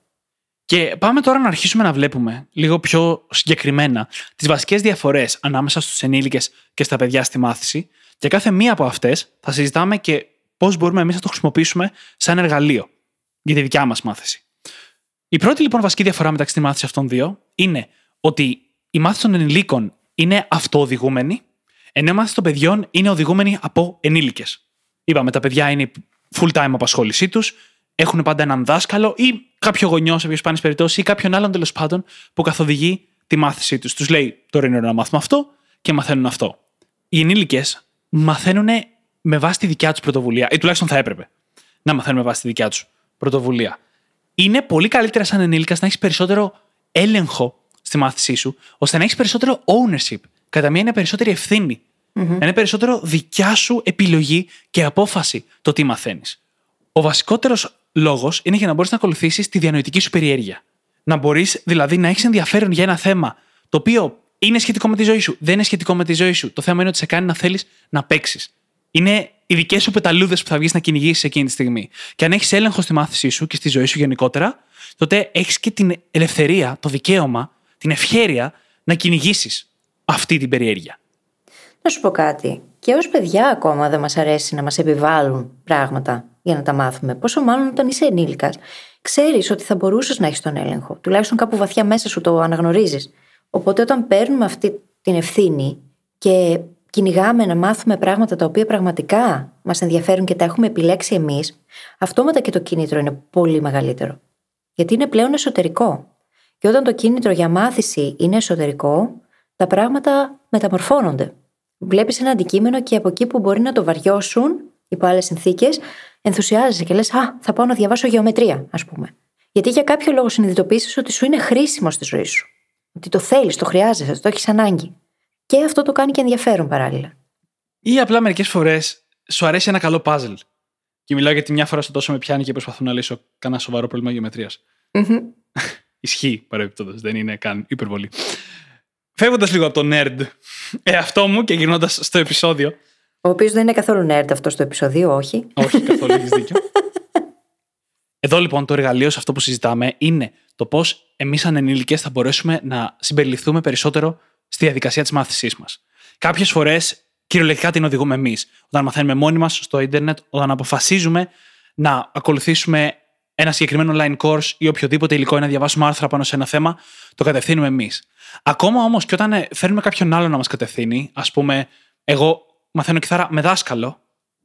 Και πάμε τώρα να αρχίσουμε να βλέπουμε λίγο πιο συγκεκριμένα τις βασικές διαφορές ανάμεσα στους ενήλικες και στα παιδιά στη μάθηση. Και κάθε μία από αυτές θα συζητάμε και πώς μπορούμε εμείς να το χρησιμοποιήσουμε σαν εργαλείο για τη δικιά μας μάθηση. Η πρώτη λοιπόν βασική διαφορά μεταξύ τη μάθηση αυτών δύο είναι ότι η μάθηση των ενηλίκων είναι αυτοοδηγούμενη, ενώ η μάθηση των παιδιών είναι οδηγούμενη από ενήλικες. Είπαμε, τα παιδιά είναι full time απασχόλησή τους, έχουν πάντα έναν δάσκαλο ή κάποιο γονιό σε πιο σπάνιες περιπτώσεις ή κάποιον άλλον τέλος πάντων που καθοδηγεί τη μάθησή τους. Τους λέει τώρα είναι ώρα να μάθουμε αυτό και μαθαίνουν αυτό. Οι ενήλικες μαθαίνουν με βάση τη δικιά τους πρωτοβουλία, ή τουλάχιστον θα έπρεπε να μαθαίνουν με βάση τη δικιά τους πρωτοβουλία. Είναι πολύ καλύτερα σαν ενήλικα να έχεις περισσότερο έλεγχο στη μάθησή σου, ώστε να έχεις περισσότερο ownership. Κατά μία είναι περισσότερη ευθύνη. Mm-hmm. Να είναι περισσότερο δικιά σου επιλογή και απόφαση το τι μαθαίνεις. Ο βασικότερος λόγος είναι για να μπορείς να ακολουθήσεις τη διανοητική σου περιέργεια. Να μπορείς δηλαδή να έχεις ενδιαφέρον για ένα θέμα το οποίο είναι σχετικό με τη ζωή σου, δεν είναι σχετικό με τη ζωή σου. Το θέμα είναι ότι σε κάνει να θέλεις να παίξεις. Είναι οι δικές σου πεταλούδες που θα βγεις να κυνηγήσεις εκείνη τη στιγμή. Και αν έχεις έλεγχο στη μάθησή σου και στη ζωή σου γενικότερα, τότε έχεις και την ελευθερία, το δικαίωμα, την ευχέρεια να κυνηγήσεις αυτή την περιέργεια. Να σου πω κάτι. Και ως παιδιά ακόμα δεν μας αρέσει να μας επιβάλλουν πράγματα για να τα μάθουμε. Πόσο μάλλον όταν είσαι ενήλικας, ξέρεις ότι θα μπορούσες να έχεις τον έλεγχο. Τουλάχιστον κάπου βαθιά μέσα σου το αναγνωρίζεις. Οπότε όταν παίρνουμε αυτή την ευθύνη και κυνηγάμε να μάθουμε πράγματα τα οποία πραγματικά μας ενδιαφέρουν και τα έχουμε επιλέξει εμείς, αυτόματα και το κίνητρο είναι πολύ μεγαλύτερο. Γιατί είναι πλέον εσωτερικό. Και όταν το κίνητρο για μάθηση είναι εσωτερικό, τα πράγματα μεταμορφώνονται. Βλέπεις ένα αντικείμενο και από εκεί που μπορεί να το βαριώσουν υπό άλλες συνθήκες, ενθουσιάζεσαι και λες: Α, θα πάω να διαβάσω γεωμετρία, ας πούμε. Γιατί για κάποιο λόγο συνειδητοποιήσεις ότι σου είναι χρήσιμο στη ζωή σου. Ότι το θέλεις, το χρειάζεσαι, το έχεις ανάγκη. Και αυτό το κάνει και ενδιαφέρον παράλληλα. Ή απλά μερικές φορές σου αρέσει ένα καλό puzzle. Και μιλάω γιατί μια φορά στο τόσο με πιάνει και προσπαθώ να λύσω κανένα σοβαρό πρόβλημα γεωμετρίας. Mm-hmm. Ισχύει παρεμπιπτόντως, δεν είναι καν υπερβολή. Φεύγοντας λίγο από το nerd εαυτό μου και γυρνώντας στο επεισόδιο. Ο οποίος δεν είναι καθόλου nerd αυτός στο επεισόδιο, όχι. Όχι, καθόλου έχεις δίκιο. Εδώ λοιπόν το εργαλείο σε αυτό που συζητάμε είναι το πώς εμείς σαν ενήλικε θα μπορέσουμε να συμπεριληφθούμε περισσότερο στη διαδικασία της μάθησής μας. Κάποιες φορές κυριολεκτικά την οδηγούμε εμείς. Όταν μαθαίνουμε μόνοι μας στο Ιντερνετ, όταν αποφασίζουμε να ακολουθήσουμε ένα συγκεκριμένο online course ή οποιοδήποτε υλικό ή να διαβάσουμε άρθρα πάνω σε ένα θέμα, το κατευθύνουμε εμείς. Ακόμα όμως και όταν φέρνουμε κάποιον άλλο να μας κατευθύνει, ας πούμε, εγώ μαθαίνω κιθάρα με δάσκαλο,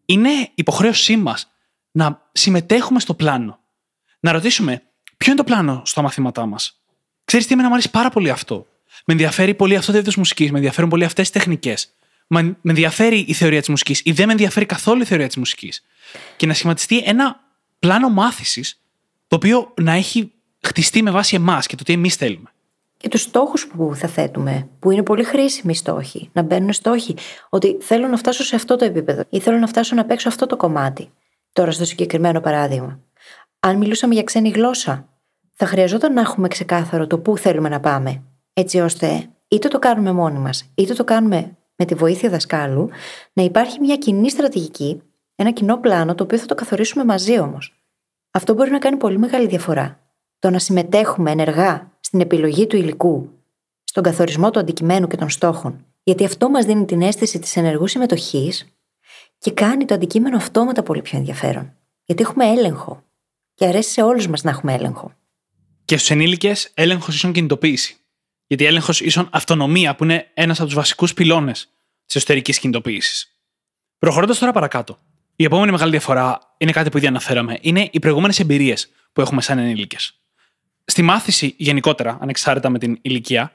είναι υποχρέωσή μας να συμμετέχουμε στο πλάνο. Να ρωτήσουμε, ποιο είναι το πλάνο στα μαθήματά μας. Ξέρεις τι, εμένα μου αρέσει πάρα πολύ αυτό. Με ενδιαφέρει πολύ αυτό το είδος μουσικής, με ενδιαφέρουν πολύ αυτές τι τεχνικές. Με ενδιαφέρει η θεωρία της μουσικής ή δεν με ενδιαφέρει καθόλου η θεωρία της μουσικής. Και να σχηματιστεί ένα πλάνο μάθησης, το οποίο να έχει χτιστεί με βάση εμάς και το τι εμείς θέλουμε. Και τους στόχους που θα θέτουμε, που είναι πολύ χρήσιμοι στόχοι. Να μπαίνουν στόχοι ότι θέλω να φτάσω σε αυτό το επίπεδο ή θέλω να φτάσω να παίξω αυτό το κομμάτι. Τώρα, στο συγκεκριμένο παράδειγμα. Αν μιλούσαμε για ξένη γλώσσα, θα χρειαζόταν να έχουμε ξεκάθαρο το πού θέλουμε να πάμε. Έτσι ώστε είτε το κάνουμε μόνοι μας, είτε το κάνουμε με τη βοήθεια δασκάλου, να υπάρχει μια κοινή στρατηγική, ένα κοινό πλάνο, το οποίο θα το καθορίσουμε μαζί όμως. Αυτό μπορεί να κάνει πολύ μεγάλη διαφορά. Το να συμμετέχουμε ενεργά στην επιλογή του υλικού, στον καθορισμό του αντικειμένου και των στόχων, γιατί αυτό μας δίνει την αίσθηση της ενεργούς συμμετοχής και κάνει το αντικείμενο αυτόματα πολύ πιο ενδιαφέρον. Γιατί έχουμε έλεγχο. Και αρέσει σε όλους μας να έχουμε έλεγχο. Και στους ενήλικες, έλεγχος ίσον κινητοποίηση. Γιατί έλεγχος ίσον αυτονομία, που είναι ένας από τους βασικούς πυλώνες της εσωτερικής κινητοποίησης. Προχωρώντας τώρα παρακάτω. Η επόμενη μεγάλη διαφορά είναι κάτι που ήδη αναφέραμε. Είναι οι προηγούμενες εμπειρίες που έχουμε σαν ενήλικες. Στη μάθηση γενικότερα, ανεξάρτητα με την ηλικία,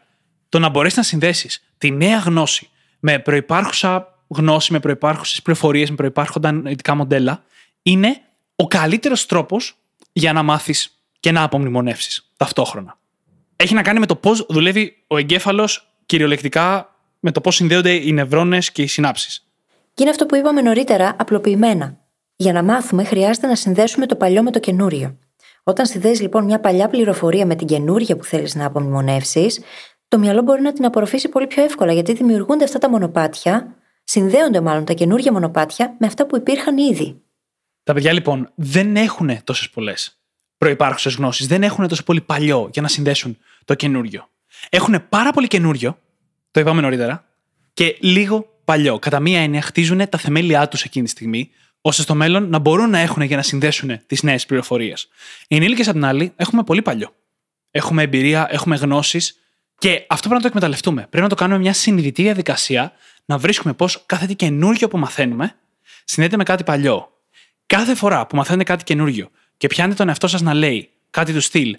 το να μπορέσει να συνδέσεις τη νέα γνώση με προπάρχουσα γνώση, με προπάρχουσε πληροφορίες, με προπάρχοντα νοητικά μοντέλα, είναι ο καλύτερος τρόπος για να μάθεις και να απομνημονεύσεις ταυτόχρονα. Έχει να κάνει με το πώς δουλεύει ο εγκέφαλος κυριολεκτικά με το πώς συνδέονται οι νευρώνες και οι συνάψεις. Και είναι αυτό που είπαμε νωρίτερα, απλοποιημένα. Για να μάθουμε, χρειάζεται να συνδέσουμε το παλιό με το καινούριο. Όταν συνδέεις λοιπόν μια παλιά πληροφορία με την καινούργια που θέλεις να απομνημονεύσει, το μυαλό μπορεί να την απορροφήσει πολύ πιο εύκολα, γιατί δημιουργούνται αυτά τα μονοπάτια, συνδέονται μάλλον τα καινούργια μονοπάτια με αυτά που υπήρχαν ήδη. Τα παιδιά λοιπόν δεν έχουν τόσες πολλές προπάρχουσε γνώσεις, δεν έχουν τόσο πολύ παλιό για να συνδέσουν το καινούριο. Έχουν πάρα πολύ καινούριο, το είπαμε νωρίτερα, και λίγο παλιό. Κατά μία έννοια, χτίζουν τα θεμέλια τους εκείνη τη στιγμή, ώστε στο μέλλον να μπορούν να έχουν για να συνδέσουν τις νέες πληροφορίες. Οι ενήλικες, απ' την άλλη, έχουμε πολύ παλιό. Έχουμε εμπειρία, έχουμε γνώσεις και αυτό πρέπει να το εκμεταλλευτούμε. Πρέπει να το κάνουμε μια συνειδητή διαδικασία να βρίσκουμε πώς κάθε τι καινούργιο που μαθαίνουμε συνδέεται με κάτι παλιό. Κάθε φορά που μαθαίνετε κάτι καινούργιο και πιάνετε τον εαυτό σας να λέει κάτι του στυλ.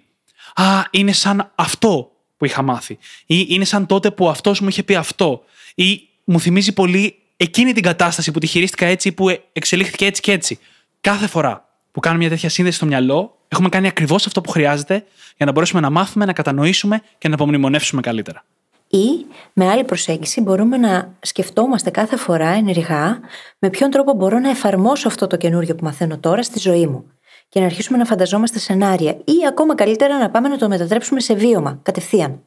Α, είναι σαν αυτό που είχα μάθει. Ή είναι σαν τότε που αυτός μου είχε πει αυτό. Ή μου θυμίζει πολύ εκείνη την κατάσταση που τη χειρίστηκα έτσι, που εξελίχθηκε έτσι και έτσι. Κάθε φορά που κάνουμε μια τέτοια σύνδεση στο μυαλό, έχουμε κάνει ακριβώς αυτό που χρειάζεται για να μπορέσουμε να μάθουμε, να κατανοήσουμε και να απομνημονεύσουμε καλύτερα. Ή, με άλλη προσέγγιση, μπορούμε να σκεφτόμαστε κάθε φορά ενεργά με ποιον τρόπο μπορώ να εφαρμόσω αυτό το καινούριο που μαθαίνω τώρα στη ζωή μου. Και να αρχίσουμε να φανταζόμαστε σενάρια, ή ακόμα καλύτερα να πάμε να το μετατρέψουμε σε βίωμα, κατευθείαν.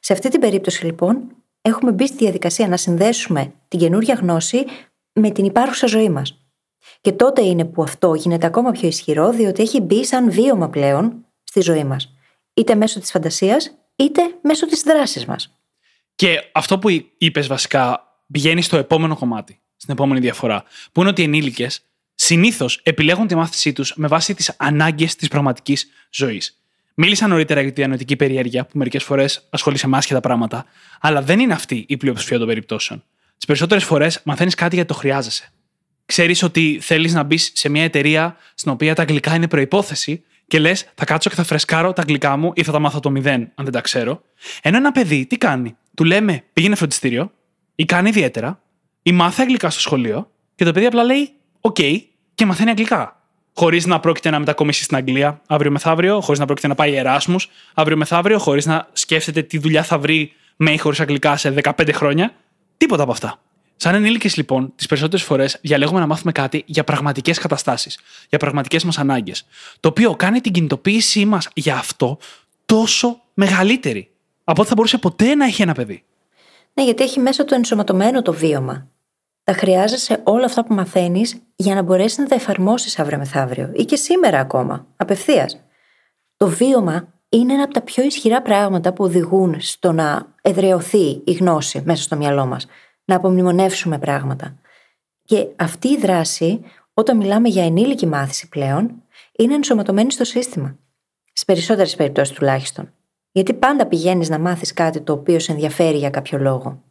Σε αυτή την περίπτωση, λοιπόν, έχουμε μπει στη διαδικασία να συνδέσουμε την καινούργια γνώση με την υπάρχουσα ζωή μας. Και τότε είναι που αυτό γίνεται ακόμα πιο ισχυρό, διότι έχει μπει σαν βίωμα πλέον στη ζωή μας. Είτε μέσω της φαντασίας, είτε μέσω της δράσης μας. Και αυτό που είπες βασικά πηγαίνει στο επόμενο κομμάτι, στην επόμενη διαφορά, που είναι ότι οι ενήλικες συνήθως επιλέγουν τη μάθησή τους με βάση τις ανάγκες της πραγματικής ζωής. Μίλησα νωρίτερα για τη διανοητική περιέργεια, που μερικές φορές ασχολείσαι με άσχετα πράγματα, αλλά δεν είναι αυτή η πλειοψηφία των περιπτώσεων. Τις περισσότερες φορές μαθαίνεις κάτι γιατί το χρειάζεσαι. Ξέρεις ότι θέλεις να μπεις σε μια εταιρεία στην οποία τα αγγλικά είναι προϋπόθεση και λες, θα κάτσω και θα φρεσκάρω τα αγγλικά μου ή θα τα μάθω το μηδέν, αν δεν τα ξέρω. Ενώ ένα παιδί τι κάνει; Του λέμε πήγαινε φροντιστήριο, ή κάνει ιδιαίτερα, ή μάθε αγγλικά στο σχολείο, και το παιδί απλά λέει, οκ, και μαθαίνει αγγλικά χωρίς να πρόκειται να μετακομίσει στην Αγγλία αύριο μεθαύριο, χωρίς να πρόκειται να πάει Εράσμους αύριο μεθαύριο, χωρίς να σκέφτεται τι δουλειά θα βρει με ή χωρίς Αγγλικά σε 15 χρόνια. Τίποτα από αυτά. Σαν ενήλικες, λοιπόν, τις περισσότερες φορές διαλέγουμε να μάθουμε κάτι για πραγματικές καταστάσεις, για πραγματικές μας ανάγκες. Το οποίο κάνει την κινητοποίησή μας για αυτό τόσο μεγαλύτερη από ό,τι θα μπορούσε ποτέ να έχει ένα παιδί. Ναι, γιατί έχει μέσα το ενσωματωμένο το βίωμα τα χρειάζεσαι όλα αυτά που μαθαίνεις για να μπορέσεις να τα εφαρμόσεις αύριο μεθαύριο ή και σήμερα ακόμα, απευθείας. Το βίωμα είναι ένα από τα πιο ισχυρά πράγματα που οδηγούν στο να εδραιωθεί η γνώση μέσα στο μυαλό μας, να απομνημονεύσουμε πράγματα. Και αυτή η δράση, όταν μιλάμε για ενήλικη μάθηση πλέον, είναι ενσωματωμένη στο σύστημα. Στις περισσότερες περιπτώσεις τουλάχιστον. Γιατί πάντα πηγαίνεις να μάθεις κάτι το οποίο σε ενδιαφέρει για κάποιο λόγο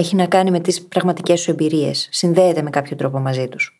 έχει να κάνει με τις πραγματικές σου εμπειρίες. Συνδέεται με κάποιο τρόπο μαζί τους.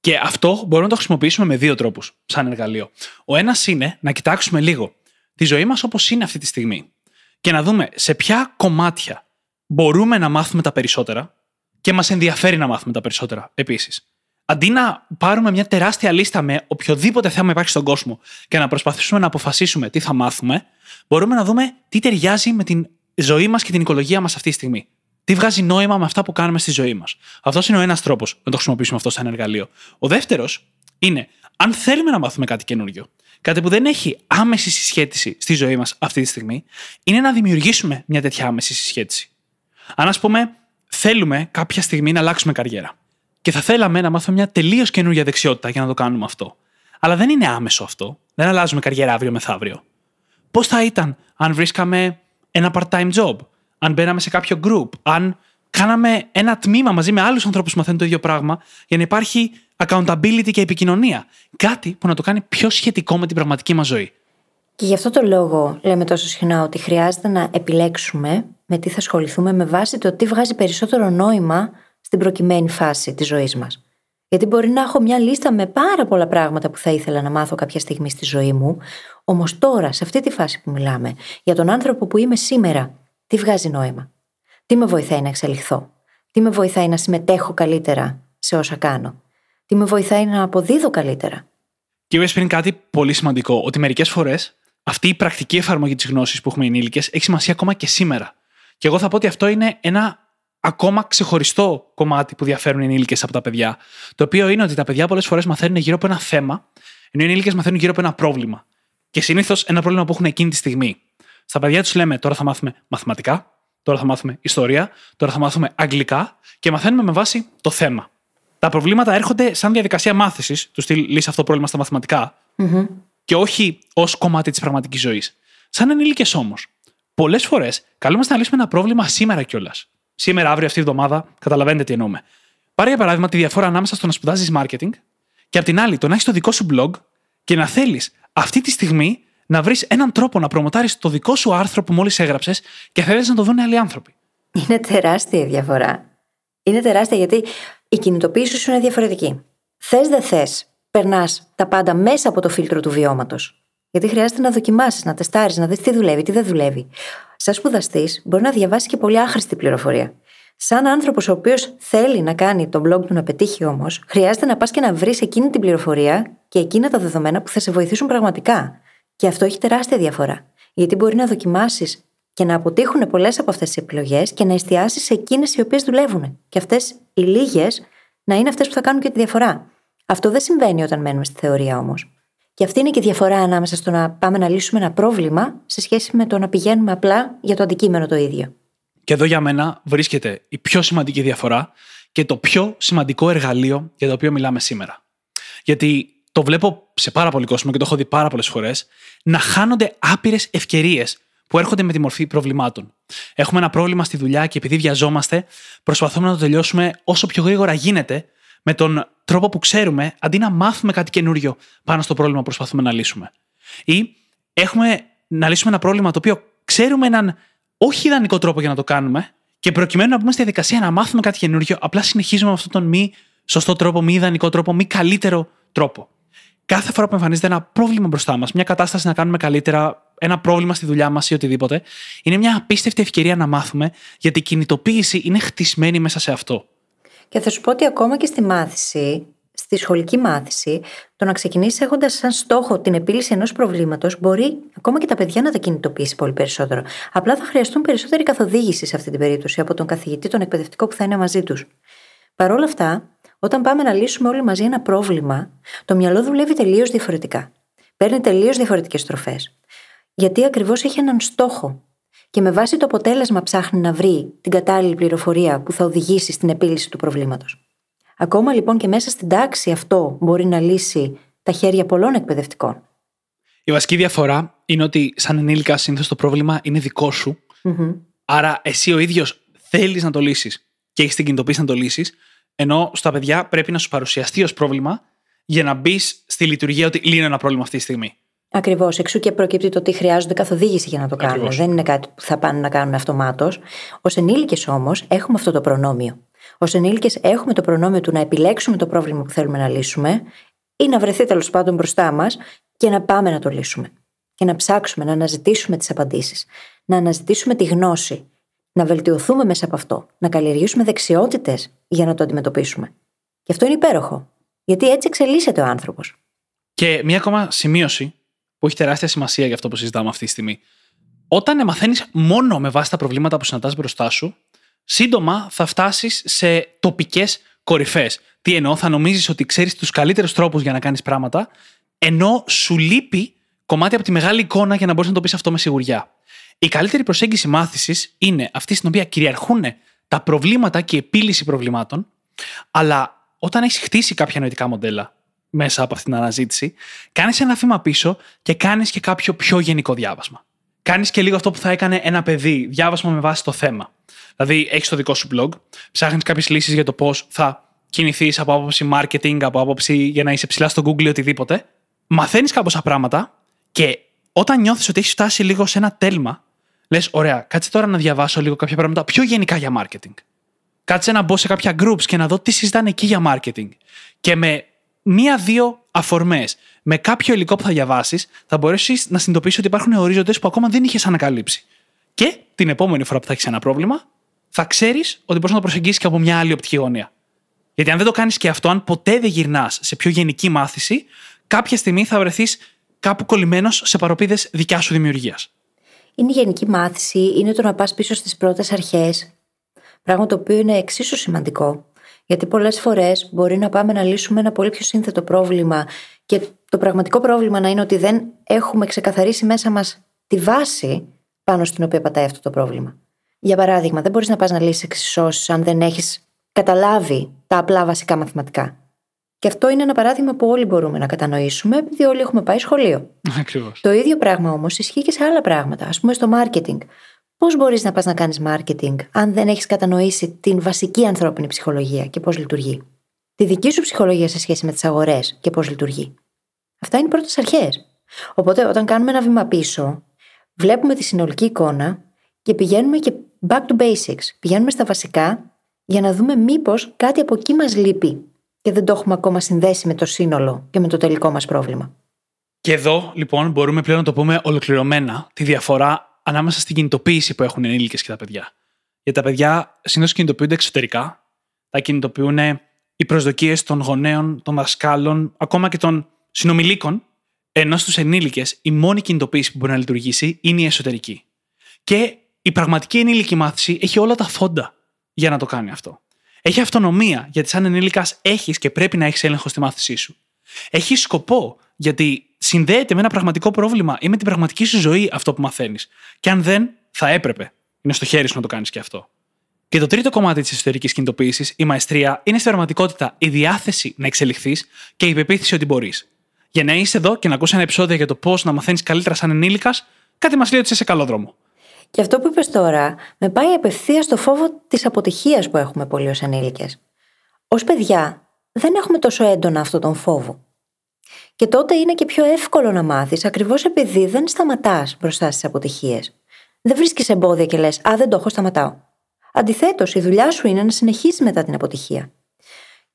Και αυτό μπορούμε να το χρησιμοποιήσουμε με δύο τρόπους, σαν εργαλείο. Ο ένας είναι να κοιτάξουμε λίγο τη ζωή μας όπως είναι αυτή τη στιγμή και να δούμε σε ποια κομμάτια μπορούμε να μάθουμε τα περισσότερα και μας ενδιαφέρει να μάθουμε τα περισσότερα επίσης. αντί να πάρουμε μια τεράστια λίστα με οποιοδήποτε θέμα υπάρχει στον κόσμο και να προσπαθήσουμε να αποφασίσουμε τι θα μάθουμε, μπορούμε να δούμε τι ταιριάζει με την ζωή μας και την οικολογία μας αυτή τη στιγμή. Τι βγάζει νόημα με αυτά που κάνουμε στη ζωή μας. Αυτός είναι ο ένας τρόπος να το χρησιμοποιήσουμε αυτό σαν εργαλείο. Ο δεύτερος είναι, αν θέλουμε να μάθουμε κάτι καινούριο, κάτι που δεν έχει άμεση συσχέτιση στη ζωή μας αυτή τη στιγμή, είναι να δημιουργήσουμε μια τέτοια άμεση συσχέτιση. Αν, ας πούμε, θέλουμε κάποια στιγμή να αλλάξουμε καριέρα και θα θέλαμε να μάθουμε μια τελείως καινούργια δεξιότητα για να το κάνουμε αυτό. Αλλά δεν είναι άμεσο αυτό. Δεν αλλάζουμε καριέρα αύριο μεθαύριο. Πώς θα ήταν αν βρίσκαμε ένα part-time job, αν μπαίναμε σε κάποιο group, αν κάναμε ένα τμήμα μαζί με άλλους ανθρώπους που μαθαίνουν το ίδιο πράγμα, για να υπάρχει accountability και επικοινωνία. Κάτι που να το κάνει πιο σχετικό με την πραγματική μας ζωή. Και γι' αυτό το λόγο λέμε τόσο συχνά ότι χρειάζεται να επιλέξουμε με τι θα ασχοληθούμε με βάση το τι βγάζει περισσότερο νόημα στην προκειμένη φάση της ζωής μας. Γιατί μπορεί να έχω μια λίστα με πάρα πολλά πράγματα που θα ήθελα να μάθω κάποια στιγμή στη ζωή μου, όμως τώρα, σε αυτή τη φάση που μιλάμε, για τον άνθρωπο που είμαι σήμερα, τι βγάζει νόημα. Τι με βοηθάει να εξελιχθώ. Τι με βοηθάει να συμμετέχω καλύτερα σε όσα κάνω. Τι με βοηθάει να αποδίδω καλύτερα. Και είπες πριν κάτι πολύ σημαντικό, ότι μερικές φορές αυτή η πρακτική εφαρμογή της γνώσης που έχουμε ενήλικες έχει σημασία ακόμα και σήμερα. Και εγώ θα πω ότι αυτό είναι ένα ακόμα ξεχωριστό κομμάτι που διαφέρουν οι ενήλικες από τα παιδιά. Το οποίο είναι ότι τα παιδιά πολλές φορές μαθαίνουν γύρω από ένα θέμα, ενώ οι ενήλικες μαθαίνουν γύρω από ένα πρόβλημα. Και συνήθως ένα πρόβλημα που έχουν εκείνη τη στιγμή. Στα παιδιά τους λέμε τώρα θα μάθουμε μαθηματικά, τώρα θα μάθουμε ιστορία, τώρα θα μάθουμε αγγλικά και μαθαίνουμε με βάση το θέμα. Τα προβλήματα έρχονται σαν διαδικασία μάθησης, τους στυλ λύσει αυτό το πρόβλημα στα μαθηματικα και όχι ως κομμάτι της πραγματικής ζωής. Σαν ενήλικες όμως, πολλές φορές καλούμαστε να λύσουμε ένα πρόβλημα σήμερα κιόλας. Σήμερα, αύριο, αυτή τη εβδομάδα, καταλαβαίνετε τι εννοούμε. Πάρε για παράδειγμα τη διαφορά ανάμεσα στο να σπουδάζεις marketing και απ' την άλλη το να έχεις το δικό σου blog και να θέλεις αυτή τη στιγμή να βρεις έναν τρόπο να προμοτάρεις το δικό σου άρθρο που μόλις έγραψες και θέλεις να το δουν άλλοι άνθρωποι. Είναι τεράστια η διαφορά. Είναι τεράστια γιατί η κινητοποίηση σου είναι διαφορετική. Θες δεν θες, περνάς τα πάντα μέσα από το φίλτρο του βιώματος. Γιατί χρειάζεται να δοκιμάσεις, να τεστάρεις, να δεις τι δουλεύει, τι δεν δουλεύει. Σαν σπουδαστής, μπορεί να διαβάσεις και πολύ άχρηστη πληροφορία. Σαν άνθρωπος ο οποίος θέλει να κάνει τον blog του να πετύχει όμως, χρειάζεται να πας και να βρεις εκείνη την πληροφορία και εκείνα τα δεδομένα που θα σε βοηθήσουν πραγματικά. Και αυτό έχει τεράστια διαφορά. Γιατί μπορεί να δοκιμάσεις και να αποτύχουν πολλές από αυτές τις επιλογές και να εστιάσεις σε εκείνες οι οποίες δουλεύουν. Και αυτές οι λίγες να είναι αυτές που θα κάνουν και τη διαφορά. Αυτό δεν συμβαίνει όταν μένουμε στη θεωρία όμως. Και αυτή είναι και η διαφορά ανάμεσα στο να πάμε να λύσουμε ένα πρόβλημα σε σχέση με το να πηγαίνουμε απλά για το αντικείμενο το ίδιο. Και εδώ για μένα βρίσκεται η πιο σημαντική διαφορά και το πιο σημαντικό εργαλείο για το οποίο μιλάμε σήμερα. Γιατί το βλέπω σε πάρα πολύ κόσμο και το έχω δει πάρα πολλές φορές να χάνονται άπειρες ευκαιρίες που έρχονται με τη μορφή προβλημάτων. Έχουμε ένα πρόβλημα στη δουλειά και επειδή βιαζόμαστε, προσπαθούμε να το τελειώσουμε όσο πιο γρήγορα γίνεται με τον τρόπο που ξέρουμε, αντί να μάθουμε κάτι καινούριο πάνω στο πρόβλημα που προσπαθούμε να λύσουμε. Ή έχουμε να λύσουμε ένα πρόβλημα το οποίο ξέρουμε έναν όχι ιδανικό τρόπο για να το κάνουμε και προκειμένου να μπούμε στη διαδικασία να μάθουμε κάτι καινούριο, απλά συνεχίζουμε με αυτόν τον μη σωστό τρόπο, μη ιδανικό τρόπο, μη καλύτερο τρόπο. Κάθε φορά που εμφανίζεται ένα πρόβλημα μπροστά μας, μια κατάσταση να κάνουμε καλύτερα, ένα πρόβλημα στη δουλειά μας ή οτιδήποτε, είναι μια απίστευτη ευκαιρία να μάθουμε, γιατί η κινητοποίηση είναι χτισμένη μέσα σε αυτό. Και θα σου πω ότι ακόμα και στη μάθηση, στη σχολική μάθηση, το να ξεκινήσεις έχοντας σαν στόχο την επίλυση ενός προβλήματος μπορεί ακόμα και τα παιδιά να τα κινητοποιήσει πολύ περισσότερο. Απλά θα χρειαστούν περισσότερη καθοδήγηση σε αυτή την περίπτωση από τον καθηγητή, τον εκπαιδευτικό που θα είναι μαζί τους. Παρ' όλα αυτά, όταν πάμε να λύσουμε όλοι μαζί ένα πρόβλημα, το μυαλό δουλεύει τελείως διαφορετικά. Παίρνει τελείως διαφορετικές στροφές. Γιατί ακριβώς έχει έναν στόχο και με βάση το αποτέλεσμα ψάχνει να βρει την κατάλληλη πληροφορία που θα οδηγήσει στην επίλυση του προβλήματος. Ακόμα λοιπόν και μέσα στην τάξη αυτό μπορεί να λύσει τα χέρια πολλών εκπαιδευτικών. Η βασική διαφορά είναι ότι, σαν ενήλικα, συνήθως το πρόβλημα είναι δικό σου. Άρα, εσύ ο ίδιος θέλεις να το λύσεις και έχεις την κινητοποίηση να το λύσεις, ενώ στα παιδιά πρέπει να σου παρουσιαστεί ως πρόβλημα για να μπεις στη λειτουργία ότι λύνω ένα πρόβλημα αυτή τη στιγμή. Ακριβώς. Εξού και προκύπτει το ότι χρειάζονται καθοδήγηση για να το κάνουν. Δεν είναι κάτι που θα πάνε να κάνουν αυτομάτως. Ω ενήλικες όμως έχουμε αυτό το προνόμιο. Ω ενήλικες έχουμε το προνόμιο του να επιλέξουμε το πρόβλημα που θέλουμε να λύσουμε ή να βρεθεί τέλος πάντων μπροστά μας και να πάμε να το λύσουμε. Και να ψάξουμε, να αναζητήσουμε τις απαντήσεις. Να αναζητήσουμε τη γνώση. Να βελτιωθούμε μέσα από αυτό. Να καλλιεργήσουμε δεξιότητες για να το αντιμετωπίσουμε. Και αυτό είναι υπέροχο. Γιατί έτσι εξελίσσεται ο άνθρωπος. Και μια ακόμα σημείωση που έχει τεράστια σημασία για αυτό που συζητάμε αυτή τη στιγμή. Όταν μαθαίνεις μόνο με βάση τα προβλήματα που συναντάς μπροστά σου, σύντομα θα φτάσεις σε τοπικές κορυφές. Τι εννοώ, θα νομίζεις ότι ξέρεις τους καλύτερους τρόπους για να κάνεις πράγματα, ενώ σου λείπει κομμάτι από τη μεγάλη εικόνα για να μπορείς να το πεις αυτό με σιγουριά. Η καλύτερη προσέγγιση μάθησης είναι αυτή στην οποία κυριαρχούν τα προβλήματα και η επίλυση προβλημάτων, αλλά όταν έχεις χτίσει κάποια νοητικά μοντέλα μέσα από αυτήν την αναζήτηση, κάνεις ένα βήμα πίσω και κάνεις και κάποιο πιο γενικό διάβασμα. Κάνεις και λίγο αυτό που θα έκανε ένα παιδί, διάβασμα με βάση το θέμα. Δηλαδή, έχεις το δικό σου blog, ψάχνεις κάποιες λύσεις για το πώς θα κινηθείς από άποψη marketing, από άποψη για να είσαι ψηλά στο Google ή οτιδήποτε. Μαθαίνεις κάποια πράγματα και όταν νιώθεις ότι έχεις φτάσει λίγο σε ένα τέλμα, λες: Ωραία, κάτσε τώρα να διαβάσω λίγο κάποια πράγματα πιο γενικά για marketing. Κάτσε να μπω σε κάποια groups και να δω τι συζητάνε εκεί για marketing. Και με μία-δύο αφορμές, με κάποιο υλικό που θα διαβάσεις, θα μπορέσεις να συνειδητοποιήσεις ότι υπάρχουν ορίζοντε που ακόμα δεν είχες ανακαλύψει. Και την επόμενη φορά που θα έχεις ένα πρόβλημα, θα ξέρεις ότι μπορείς να το προσεγγίσεις και από μια άλλη οπτική γωνία. Γιατί αν δεν το κάνεις και αυτό, αν ποτέ δεν γυρνάς σε πιο γενική μάθηση, κάποια στιγμή θα βρεθείς κάπου κολλημένος σε παροπίδες δικιά σου δημιουργίας. Είναι η γενική μάθηση, είναι το να πας πίσω στις πρώτες αρχές. Πράγμα το οποίο είναι εξίσου σημαντικό. Γιατί πολλές φορές μπορεί να πάμε να λύσουμε ένα πολύ πιο σύνθετο πρόβλημα και το πραγματικό πρόβλημα να είναι ότι δεν έχουμε ξεκαθαρίσει μέσα μας τη βάση πάνω στην οποία πατάει αυτό το πρόβλημα. Για παράδειγμα, δεν μπορείς να πας να λύσεις εξισώσεις αν δεν έχεις καταλάβει τα απλά βασικά μαθηματικά. Και αυτό είναι ένα παράδειγμα που όλοι μπορούμε να κατανοήσουμε, επειδή όλοι έχουμε πάει σχολείο. Ακριβώς. Το ίδιο πράγμα όμως ισχύει και σε άλλα πράγματα, ας πούμε στο marketing. Πώς μπορείς να πας να κάνεις marketing, αν δεν έχεις κατανοήσει την βασική ανθρώπινη ψυχολογία και πώς λειτουργεί; Τη δική σου ψυχολογία σε σχέση με τις αγορές και πώς λειτουργεί; Αυτά είναι οι πρώτες αρχές. Οπότε, όταν κάνουμε ένα βήμα πίσω, βλέπουμε τη συνολική εικόνα και πηγαίνουμε και back to basics. Πηγαίνουμε στα βασικά για να δούμε μήπως κάτι από εκεί μας λείπει και δεν το έχουμε ακόμα συνδέσει με το σύνολο και με το τελικό μας πρόβλημα. Και εδώ, λοιπόν, μπορούμε πλέον να το πούμε ολοκληρωμένα τη διαφορά ανάμεσα στην κινητοποίηση που έχουν οι ενήλικες και τα παιδιά. Γιατί τα παιδιά συνήθως κινητοποιούνται εξωτερικά, τα κινητοποιούν οι προσδοκίες των γονέων, των δασκάλων, ακόμα και των συνομιλίκων, ενώ στους ενήλικες η μόνη κινητοποίηση που μπορεί να λειτουργήσει είναι η εσωτερική. Και η πραγματική ενήλικη μάθηση έχει όλα τα φόντα για να το κάνει αυτό. Έχει αυτονομία, γιατί σαν ενήλικας έχεις και πρέπει να έχεις έλεγχο στη μάθησή σου. Έχει σκοπό, γιατί συνδέεται με ένα πραγματικό πρόβλημα ή με την πραγματική σου ζωή αυτό που μαθαίνεις. Και αν δεν, θα έπρεπε. Είναι στο χέρι σου να το κάνεις και αυτό. Και το τρίτο κομμάτι της εσωτερικής κινητοποίησης, η μαεστρία, είναι στην πραγματικότητα η διάθεση να εξελιχθείς και η πεποίθηση ότι μπορείς. Για να είσαι εδώ και να ακούσει ένα επεισόδιο για το πώς να μαθαίνεις καλύτερα σαν ενήλικας, κάτι μας λέει ότι είσαι σε καλό δρόμο. Και αυτό που είπες τώρα με πάει απευθείας στο φόβο της αποτυχίας που έχουμε πολλοί ως ενήλικες. Ω παιδιά, δεν έχουμε τόσο έντονα αυτόν τον φόβο. Και τότε είναι και πιο εύκολο να μάθεις, ακριβώς επειδή δεν σταματάς μπροστά στις αποτυχίες. Δεν βρίσκεις εμπόδια και λες: Α, δεν το έχω, σταματάω. Αντιθέτως, η δουλειά σου είναι να συνεχίσεις μετά την αποτυχία.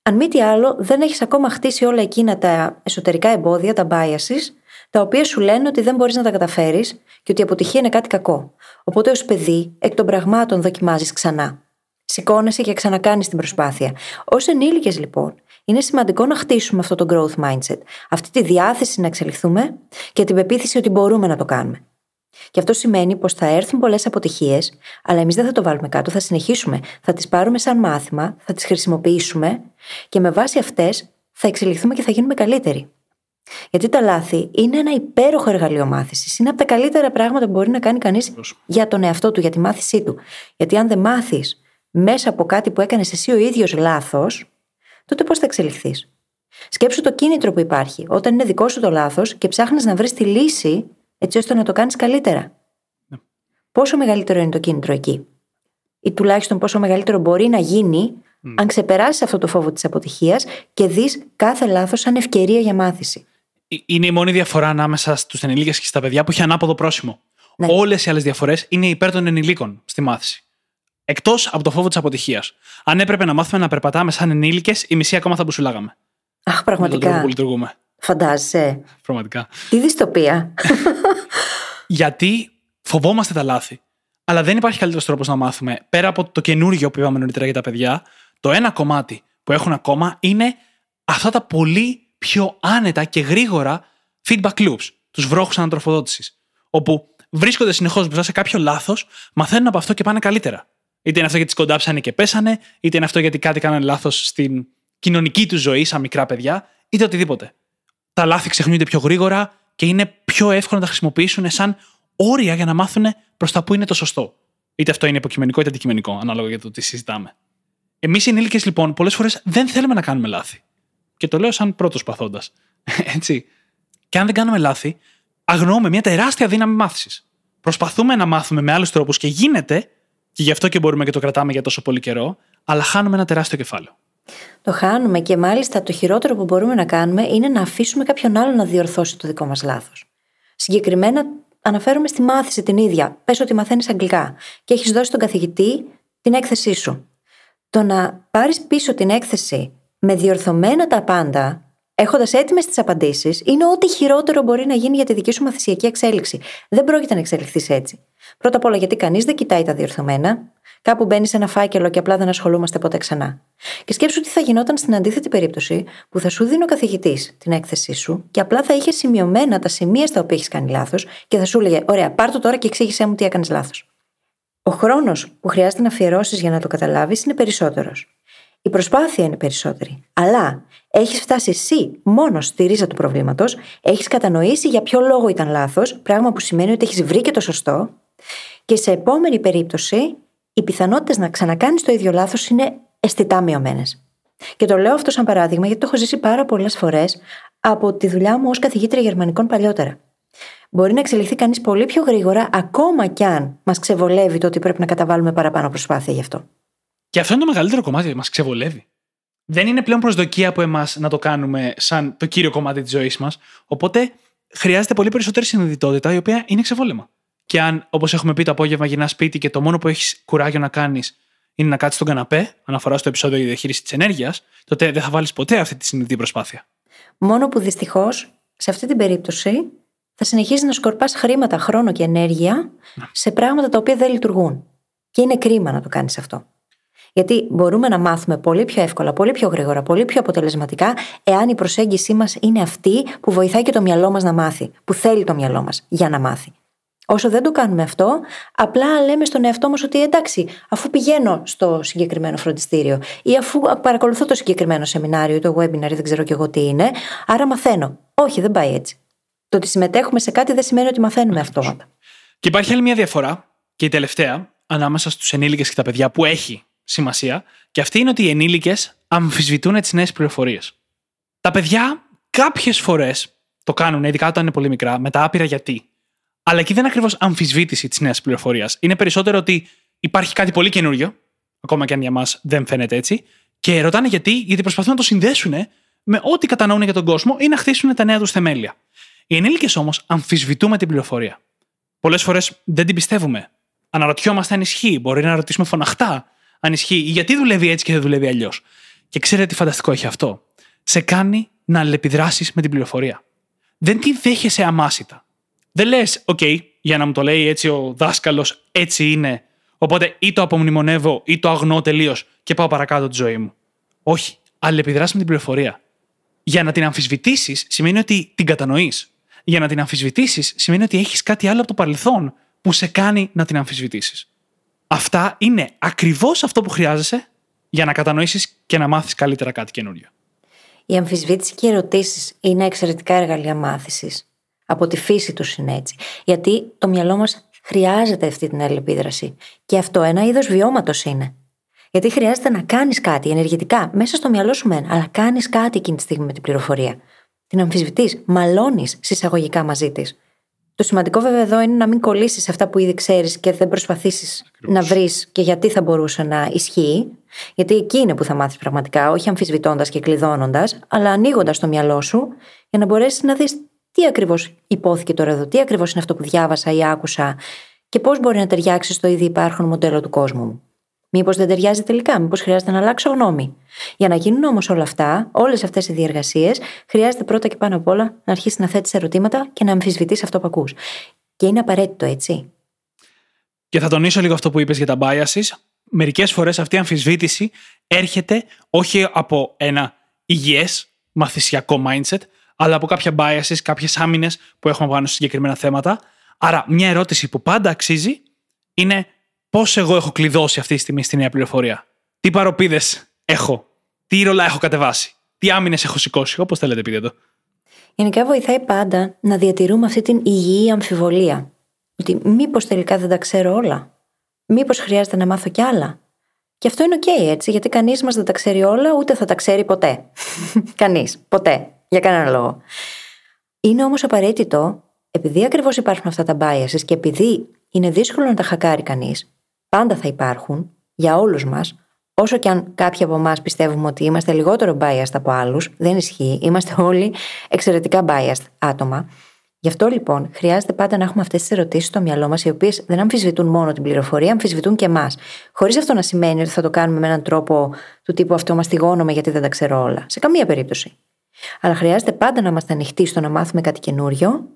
Αν μη τι άλλο, δεν έχεις ακόμα χτίσει όλα εκείνα τα εσωτερικά εμπόδια, τα biases, τα οποία σου λένε ότι δεν μπορείς να τα καταφέρεις και ότι η αποτυχία είναι κάτι κακό. Οπότε, ως παιδί, εκ των πραγμάτων δοκιμάζεις ξανά. Σηκώνεσαι και ξανακάνεις την προσπάθεια. Ω ενήλικες, λοιπόν, είναι σημαντικό να χτίσουμε αυτό το growth mindset, αυτή τη διάθεση να εξελιχθούμε και την πεποίθηση ότι μπορούμε να το κάνουμε. Και αυτό σημαίνει πως θα έρθουν πολλές αποτυχίες, αλλά εμείς δεν θα το βάλουμε κάτω, θα συνεχίσουμε. Θα τις πάρουμε σαν μάθημα, θα τις χρησιμοποιήσουμε και με βάση αυτές θα εξελιχθούμε και θα γίνουμε καλύτεροι. Γιατί τα λάθη είναι ένα υπέροχο εργαλείο μάθησης. Είναι από τα καλύτερα πράγματα που μπορεί να κάνει κανείς για τον εαυτό του, για τη μάθησή του. Γιατί αν δεν μάθεις μέσα από κάτι που έκανες εσύ ο ίδιος λάθος, τότε πώς θα εξελιχθείς; Σκέψου το κίνητρο που υπάρχει όταν είναι δικό σου το λάθος και ψάχνεις να βρεις τη λύση έτσι ώστε να το κάνεις καλύτερα. Ναι. Πόσο μεγαλύτερο είναι το κίνητρο εκεί, ή τουλάχιστον πόσο μεγαλύτερο μπορεί να γίνει αν ξεπεράσεις αυτό το φόβο της αποτυχίας και δεις κάθε λάθος σαν ευκαιρία για μάθηση. Ε, είναι η μόνη διαφορά ανάμεσα στους ενηλίκες και στα παιδιά που έχει ανάποδο πρόσημο. Ναι. Όλες οι άλλες διαφορές είναι υπέρ των ενηλίκων στη μάθηση. Εκτός από το φόβο της αποτυχίας. Αν έπρεπε να μάθουμε να περπατάμε σαν ενήλικες, η μισή ακόμα θα μπουσουλάγαμε. Αχ, πραγματικά. Με που λειτουργούμε. Φαντάζεσαι. Πραγματικά. Τι δυστοπία. Γιατί φοβόμαστε τα λάθη. Αλλά δεν υπάρχει καλύτερος τρόπος να μάθουμε. Πέρα από το καινούργιο που είπαμε νωρίτερα για τα παιδιά, το ένα κομμάτι που έχουν ακόμα είναι αυτά τα πολύ πιο άνετα και γρήγορα feedback loops, τους βρόχους ανατροφοδότησης. Όπου βρίσκονται συνεχώς μπροστά σε κάποιο λάθος, μαθαίνουν από αυτό και πάνε καλύτερα. Είτε είναι αυτό γιατί σκοντάψανε και πέσανε, είτε είναι αυτό γιατί κάτι κάνανε λάθος στην κοινωνική τους ζωή, σαν μικρά παιδιά, είτε οτιδήποτε. Τα λάθη ξεχνιούνται πιο γρήγορα και είναι πιο εύκολο να τα χρησιμοποιήσουν σαν όρια για να μάθουν προς τα που είναι το σωστό. Είτε αυτό είναι υποκειμενικό είτε αντικειμενικό, ανάλογα για το τι συζητάμε. Εμείς οι ενήλικες, λοιπόν, πολλές φορές δεν θέλουμε να κάνουμε λάθη. Και το λέω σαν πρώτος παθώντας. Έτσι. Και αν δεν κάνουμε λάθη, αγνοούμε μια τεράστια δύναμη μάθησης. Προσπαθούμε να μάθουμε με άλλους τρόπους και γίνεται, και γι' αυτό και μπορούμε και το κρατάμε για τόσο πολύ καιρό, αλλά χάνουμε ένα τεράστιο κεφάλαιο. Το χάνουμε και μάλιστα το χειρότερο που μπορούμε να κάνουμε είναι να αφήσουμε κάποιον άλλο να διορθώσει το δικό μας λάθος. Συγκεκριμένα αναφέρομαι στη μάθηση την ίδια. Πες ότι μαθαίνεις αγγλικά και έχεις δώσει στον καθηγητή την έκθεσή σου. Το να πάρεις πίσω την έκθεση με διορθωμένα τα πάντα, έχοντας έτοιμες τις απαντήσεις, είναι ό,τι χειρότερο μπορεί να γίνει για τη δική σου μαθησιακή εξέλιξη. Δεν πρόκειται να εξελιχθείς έτσι. Πρώτα απ' όλα γιατί κανείς δεν κοιτάει τα διορθωμένα, κάπου μπαίνει σε ένα φάκελο και απλά δεν ασχολούμαστε ποτέ ξανά. Και σκέψου τι θα γινόταν στην αντίθετη περίπτωση που θα σου δίνει ο καθηγητής την έκθεσή σου και απλά θα είχες σημειωμένα τα σημεία στα οποία έχεις κάνει λάθος και θα σου έλεγε: Ωραία, πάρ το τώρα και εξήγησέ μου τι έκανες λάθος. Ο χρόνος που χρειάζεται να αφιερώσεις για να το καταλάβεις είναι περισσότερος. Η προσπάθεια είναι περισσότερη. Αλλά έχεις φτάσει εσύ μόνος στη ρίζα του προβλήματος, έχεις κατανοήσει για ποιο λόγο ήταν λάθος, πράγμα που σημαίνει ότι έχεις βρει και το σωστό, και σε επόμενη περίπτωση οι πιθανότητες να ξανακάνεις το ίδιο λάθος είναι αισθητά μειωμένες. Και το λέω αυτό σαν παράδειγμα γιατί το έχω ζήσει πάρα πολλές φορές από τη δουλειά μου ως καθηγήτρια Γερμανικών παλιότερα. Μπορεί να εξελιχθεί κανείς πολύ πιο γρήγορα, ακόμα κι αν μας ξεβολεύει το ότι πρέπει να καταβάλουμε παραπάνω προσπάθεια γι' αυτό. Και αυτό είναι το μεγαλύτερο κομμάτι, μας ξεβολεύει. Δεν είναι πλέον προσδοκία από εμάς να το κάνουμε σαν το κύριο κομμάτι της ζωής μας. Οπότε χρειάζεται πολύ περισσότερη συνειδητότητα, η οποία είναι ξεβόλεμα. Και αν, όπως έχουμε πει, το απόγευμα γυρνάς σπίτι και το μόνο που έχεις κουράγιο να κάνεις είναι να κάτσεις στον καναπέ, αναφορά στο επεισόδιο για τη διαχείριση της ενέργειας, τότε δεν θα βάλεις ποτέ αυτή τη συνειδητή προσπάθεια. Μόνο που δυστυχώς σε αυτή την περίπτωση θα συνεχίζεις να σκορπάς χρήματα, χρόνο και ενέργεια σε πράγματα τα οποία δεν λειτουργούν. Και είναι κρίμα να το κάνεις αυτό. Γιατί μπορούμε να μάθουμε πολύ πιο εύκολα, πολύ πιο γρήγορα, πολύ πιο αποτελεσματικά, εάν η προσέγγιση μας είναι αυτή που βοηθάει και το μυαλό μας να μάθει, που θέλει το μυαλό μας για να μάθει. Όσο δεν το κάνουμε αυτό, απλά λέμε στον εαυτό μας ότι εντάξει, αφού πηγαίνω στο συγκεκριμένο φροντιστήριο ή αφού παρακολουθώ το συγκεκριμένο σεμινάριο ή το webinar, δεν ξέρω κι εγώ τι είναι, άρα μαθαίνω. Όχι, δεν πάει έτσι. Το ότι συμμετέχουμε σε κάτι δεν σημαίνει ότι μαθαίνουμε αυτόματα. Και υπάρχει άλλη μια διαφορά, και η τελευταία, ανάμεσα στους ενήλικες και τα παιδιά, που έχει σημασία, και αυτή είναι ότι οι ενήλικες αμφισβητούν τις νέες πληροφορίες. Τα παιδιά κάποιες φορές το κάνουν, ειδικά όταν είναι πολύ μικρά, με τα άπειρα γιατί. Αλλά εκεί δεν είναι ακριβώς αμφισβήτηση της νέας πληροφορίας. Είναι περισσότερο ότι υπάρχει κάτι πολύ καινούριο, ακόμα και αν για μας δεν φαίνεται έτσι, και ρωτάνε γιατί, γιατί προσπαθούν να το συνδέσουν με ό,τι κατανοούν για τον κόσμο ή να χτίσουν τα νέα τους θεμέλια. Οι ενήλικες όμως αμφισβητούμε την πληροφορία. Πολλές φορές δεν την πιστεύουμε. Αναρωτιόμαστε αν ισχύει. Μπορεί να ρωτήσουμε φωναχτά αν ισχύει ή γιατί δουλεύει έτσι και δεν δουλεύει αλλιώς. Και ξέρετε τι φανταστικό έχει αυτό. Σε κάνει να αλληλεπιδράσεις με την πληροφορία. Δεν τη δέχεσαι αμάσιτα. Δεν λες, OK, για να μου το λέει έτσι ο δάσκαλος, έτσι είναι. Οπότε ή το απομνημονεύω ή το αγνώ τελείως και πάω παρακάτω τη ζωή μου. Όχι. Αλληλεπιδράσει με την πληροφορία. Για να την αμφισβητήσεις σημαίνει ότι την κατανοείς. Για να την αμφισβητήσεις σημαίνει ότι έχεις κάτι άλλο από το παρελθόν που σε κάνει να την αμφισβητήσεις. Αυτά είναι ακριβώς αυτό που χρειάζεσαι για να κατανοήσεις και να μάθεις καλύτερα κάτι καινούριο. Η αμφισβήτηση και οι ερωτήσεις είναι εξαιρετικά εργαλεία μάθησης. Από τη φύση τους είναι έτσι. Γιατί το μυαλό μας χρειάζεται αυτή την αλληλεπίδραση. Και αυτό ένα είδος βιώματος είναι. Γιατί χρειάζεται να κάνεις κάτι ενεργητικά, μέσα στο μυαλό σου μεν, αλλά κάνεις κάτι εκείνη τη στιγμή με την πληροφορία. Την αμφισβητείς, μαλώνεις συσσαγωγικά μαζί της. Το σημαντικό βέβαια εδώ είναι να μην κολλήσεις σε αυτά που ήδη ξέρεις και δεν προσπαθήσεις να βρεις και γιατί θα μπορούσε να ισχύει. Γιατί εκεί είναι που θα μάθεις πραγματικά, όχι αμφισβητώντας και κλειδώνοντας, αλλά ανοίγοντας το μυαλό σου για να μπορέσεις να δεις τι ακριβώς υπόθηκε τώρα εδώ, τι ακριβώς είναι αυτό που διάβασα ή άκουσα και πώς μπορεί να ταιριάξει στο ήδη υπάρχον μοντέλο του κόσμου μου. Μήπως δεν ταιριάζει τελικά, μήπως χρειάζεται να αλλάξω γνώμη. Για να γίνουν όμως όλα αυτά, όλες αυτές οι διεργασίες, χρειάζεται πρώτα και πάνω απ' όλα να αρχίσεις να θέτεις ερωτήματα και να αμφισβητείς αυτό που ακούς. Και είναι απαραίτητο, έτσι. Και θα τονίσω λίγο αυτό που είπες για τα biases. Μερικές φορές αυτή η αμφισβήτηση έρχεται όχι από ένα υγιές μαθησιακό mindset, αλλά από κάποια biases, κάποιες άμυνες που έχουμε πάνω σε συγκεκριμένα θέματα. Άρα, μια ερώτηση που πάντα αξίζει είναι πώς εγώ έχω κλειδώσει αυτή τη στιγμή στη νέα πληροφορία; Τι παροπίδες έχω, τι ρολά έχω κατεβάσει, τι άμυνες έχω σηκώσει, όπως θέλετε πείτε το. Γενικά βοηθάει πάντα να διατηρούμε αυτή την υγιή αμφιβολία. Ότι μήπως τελικά δεν τα ξέρω όλα; Μήπως χρειάζεται να μάθω κι άλλα; Και αυτό είναι OK, έτσι, γιατί κανείς μας δεν τα ξέρει όλα, ούτε θα τα ξέρει ποτέ. κανείς. Ποτέ. Για κανένα λόγο. Είναι όμως απαραίτητο, επειδή ακριβώς υπάρχουν αυτά τα biases και επειδή είναι δύσκολο να τα χακάρει κανείς, πάντα θα υπάρχουν για όλους μας, όσο και αν κάποιοι από εμάς πιστεύουμε ότι είμαστε λιγότερο biased από άλλους, δεν ισχύει. Είμαστε όλοι εξαιρετικά biased άτομα. Γι' αυτό λοιπόν χρειάζεται πάντα να έχουμε αυτές τις ερωτήσεις στο μυαλό μας, οι οποίες δεν αμφισβητούν μόνο την πληροφορία, αμφισβητούν και εμάς. Χωρίς αυτό να σημαίνει ότι θα το κάνουμε με έναν τρόπο του τύπου αυτό μαστιγώνομαι γιατί δεν τα ξέρω όλα. Σε καμία περίπτωση. Αλλά χρειάζεται πάντα να είμαστε ανοιχτοί στο να μάθουμε κάτι καινούριο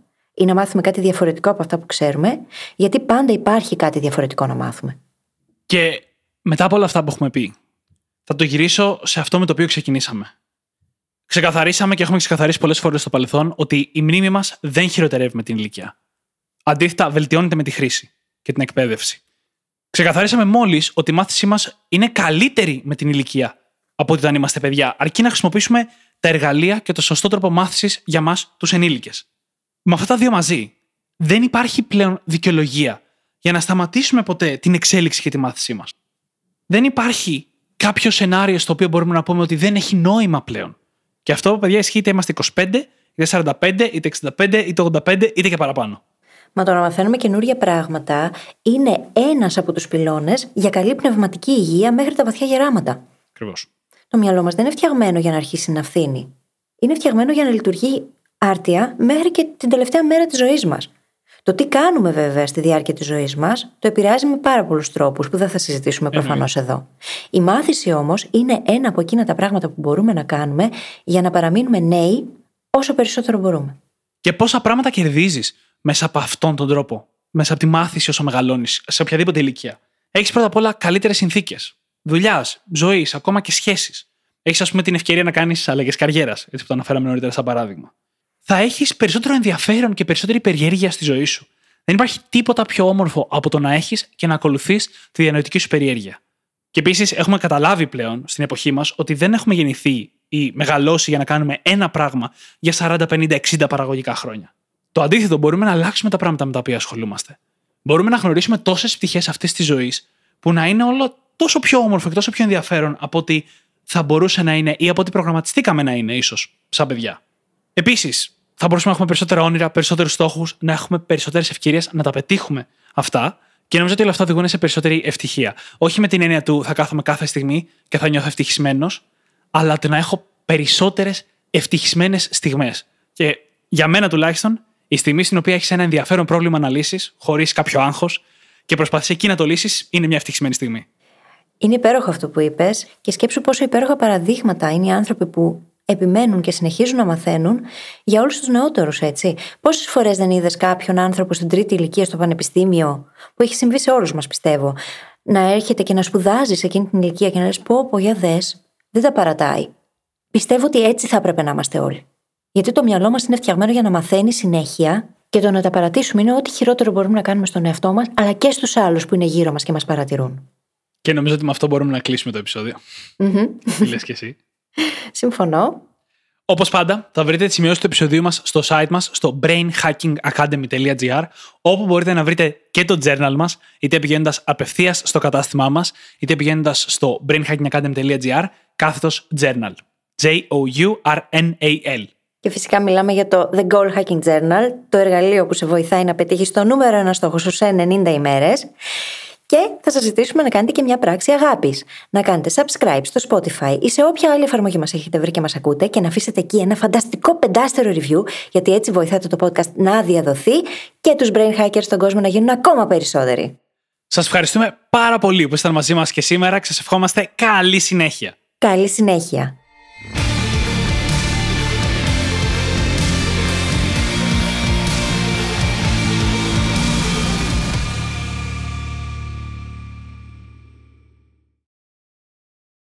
ή να μάθουμε κάτι διαφορετικό από αυτά που ξέρουμε, γιατί πάντα υπάρχει κάτι διαφορετικό να μάθουμε. Και μετά από όλα αυτά που έχουμε πει, θα το γυρίσω σε αυτό με το οποίο ξεκινήσαμε. Ξεκαθαρίσαμε και έχουμε ξεκαθαρίσει πολλές φορές στο παρελθόν ότι η μνήμη μας δεν χειροτερεύει με την ηλικία. Αντίθετα, βελτιώνεται με τη χρήση και την εκπαίδευση. Ξεκαθαρίσαμε μόλις ότι η μάθησή μας είναι καλύτερη με την ηλικία από ότι όταν είμαστε παιδιά, αρκεί να χρησιμοποιήσουμε τα εργαλεία και το σωστό τρόπο μάθησης για μας, τους ενήλικες. Με αυτά τα δύο μαζί, δεν υπάρχει πλέον δικαιολογία για να σταματήσουμε ποτέ την εξέλιξη και τη μάθησή μας. Δεν υπάρχει κάποιο σενάριο στο οποίο μπορούμε να πούμε ότι δεν έχει νόημα πλέον. Και αυτό, παιδιά, ισχύει είτε είμαστε 25, είτε 45, είτε 65, είτε 85, είτε και παραπάνω. Μα το να μαθαίνουμε καινούργια πράγματα είναι ένας από τους πυλώνες για καλή πνευματική υγεία μέχρι τα βαθιά γεράματα. Ακριβώς. Το μυαλό μας δεν είναι φτιαγμένο για να αρχίσει να φθήνει. Είναι φτιαγμένο για να λειτουργεί άρτια μέχρι και την τελευταία μέρα της ζωής μας. Το τι κάνουμε βέβαια στη διάρκεια της ζωής μας το επηρεάζει με πάρα πολλούς τρόπους που δεν θα συζητήσουμε προφανώς εδώ. Η μάθηση όμως είναι ένα από εκείνα τα πράγματα που μπορούμε να κάνουμε για να παραμείνουμε νέοι όσο περισσότερο μπορούμε. Και πόσα πράγματα κερδίζεις μέσα από αυτόν τον τρόπο, μέσα από τη μάθηση όσο μεγαλώνεις, σε οποιαδήποτε ηλικία. Έχεις πρώτα απ' όλα καλύτερες συνθήκες. Δουλειάς, ζωής, ακόμα και σχέσεις. Έχεις, ας πούμε, την ευκαιρία να κάνεις αλλαγές καριέρας, έτσι που το αναφέραμε νωρίτερα σαν παράδειγμα θα έχεις περισσότερο ενδιαφέρον και περισσότερη περιέργεια στη ζωή σου. Δεν υπάρχει τίποτα πιο όμορφο από το να έχεις και να ακολουθείς τη διανοητική σου περιέργεια. Και επίσης έχουμε καταλάβει πλέον στην εποχή μας ότι δεν έχουμε γεννηθεί ή μεγαλώσει για να κάνουμε ένα πράγμα για 40, 50, 60 παραγωγικά χρόνια. Το αντίθετο, μπορούμε να αλλάξουμε τα πράγματα με τα οποία ασχολούμαστε. Μπορούμε να γνωρίσουμε τόσες πτυχές αυτής της ζωής που να είναι όλο τόσο πιο όμορφο και τόσο πιο ενδιαφέρον από ότι θα μπορούσε να είναι ή από ότι προγραμματιστήκαμε να είναι, ίσως, σαν παιδιά. Επίσης, θα μπορούσαμε να έχουμε περισσότερα όνειρα, περισσότερους στόχους, να έχουμε περισσότερες ευκαιρίες να τα πετύχουμε αυτά. Και νομίζω ότι όλα αυτά οδηγούν σε περισσότερη ευτυχία. Όχι με την έννοια του θα κάθομαι κάθε στιγμή και θα νιώθω ευτυχισμένος, αλλά το να έχω περισσότερες ευτυχισμένες στιγμές. Και για μένα τουλάχιστον, η στιγμή στην οποία έχεις ένα ενδιαφέρον πρόβλημα να λύσεις, χωρίς κάποιο άγχος, και προσπαθείς εκεί να το λύσεις, είναι μια ευτυχισμένη στιγμή. Είναι υπέροχο αυτό που είπες και σκέψου πόσο υπέροχα παραδείγματα είναι οι άνθρωποι που επιμένουν και συνεχίζουν να μαθαίνουν για όλους τους νεότερους, έτσι. Πόσες φορές δεν είδες κάποιον άνθρωπο στην τρίτη ηλικία στο πανεπιστήμιο, που έχει συμβεί σε όλους μας, πιστεύω, να έρχεται και να σπουδάζει σε εκείνη την ηλικία και να λες: Πω, πω, για δες, δεν τα παρατάει. Πιστεύω ότι έτσι θα έπρεπε να είμαστε όλοι. Γιατί το μυαλό μας είναι φτιαγμένο για να μαθαίνει συνέχεια και το να τα παρατήσουμε είναι ό,τι χειρότερο μπορούμε να κάνουμε στον εαυτό μας, αλλά και στους άλλους που είναι γύρω μας και μας παρατηρούν. Και νομίζω ότι με αυτό μπορούμε να κλείσουμε το επεισόδιο. Mm-hmm. Τι λες και εσύ. Συμφωνώ. Όπως πάντα, θα βρείτε τις σημειώσεις του επεισοδίου μας στο site μας στο brainhackingacademy.gr, όπου μπορείτε να βρείτε και το journal μας, είτε πηγαίνοντας απευθείας στο κατάστημά μας, είτε πηγαίνοντας στο brainhackingacademy.gr, κάθετος journal. J-O-U-R-N-A-L. Και φυσικά μιλάμε για το The Goal Hacking Journal, το εργαλείο που σε βοηθάει να πετύχεις το νούμερο ένα στόχο σου σε 90 ημέρες. Και θα σας ζητήσουμε να κάνετε και μια πράξη αγάπης. Να κάνετε subscribe στο Spotify ή σε όποια άλλη εφαρμογή μας έχετε βρει και μας ακούτε και να αφήσετε εκεί ένα φανταστικό πεντάστερο review, γιατί έτσι βοηθάτε το podcast να διαδοθεί και τους brain hackers στον κόσμο να γίνουν ακόμα περισσότεροι. Σας ευχαριστούμε πάρα πολύ που ήσασταν μαζί μας και σήμερα και σας ευχόμαστε καλή συνέχεια. Καλή συνέχεια.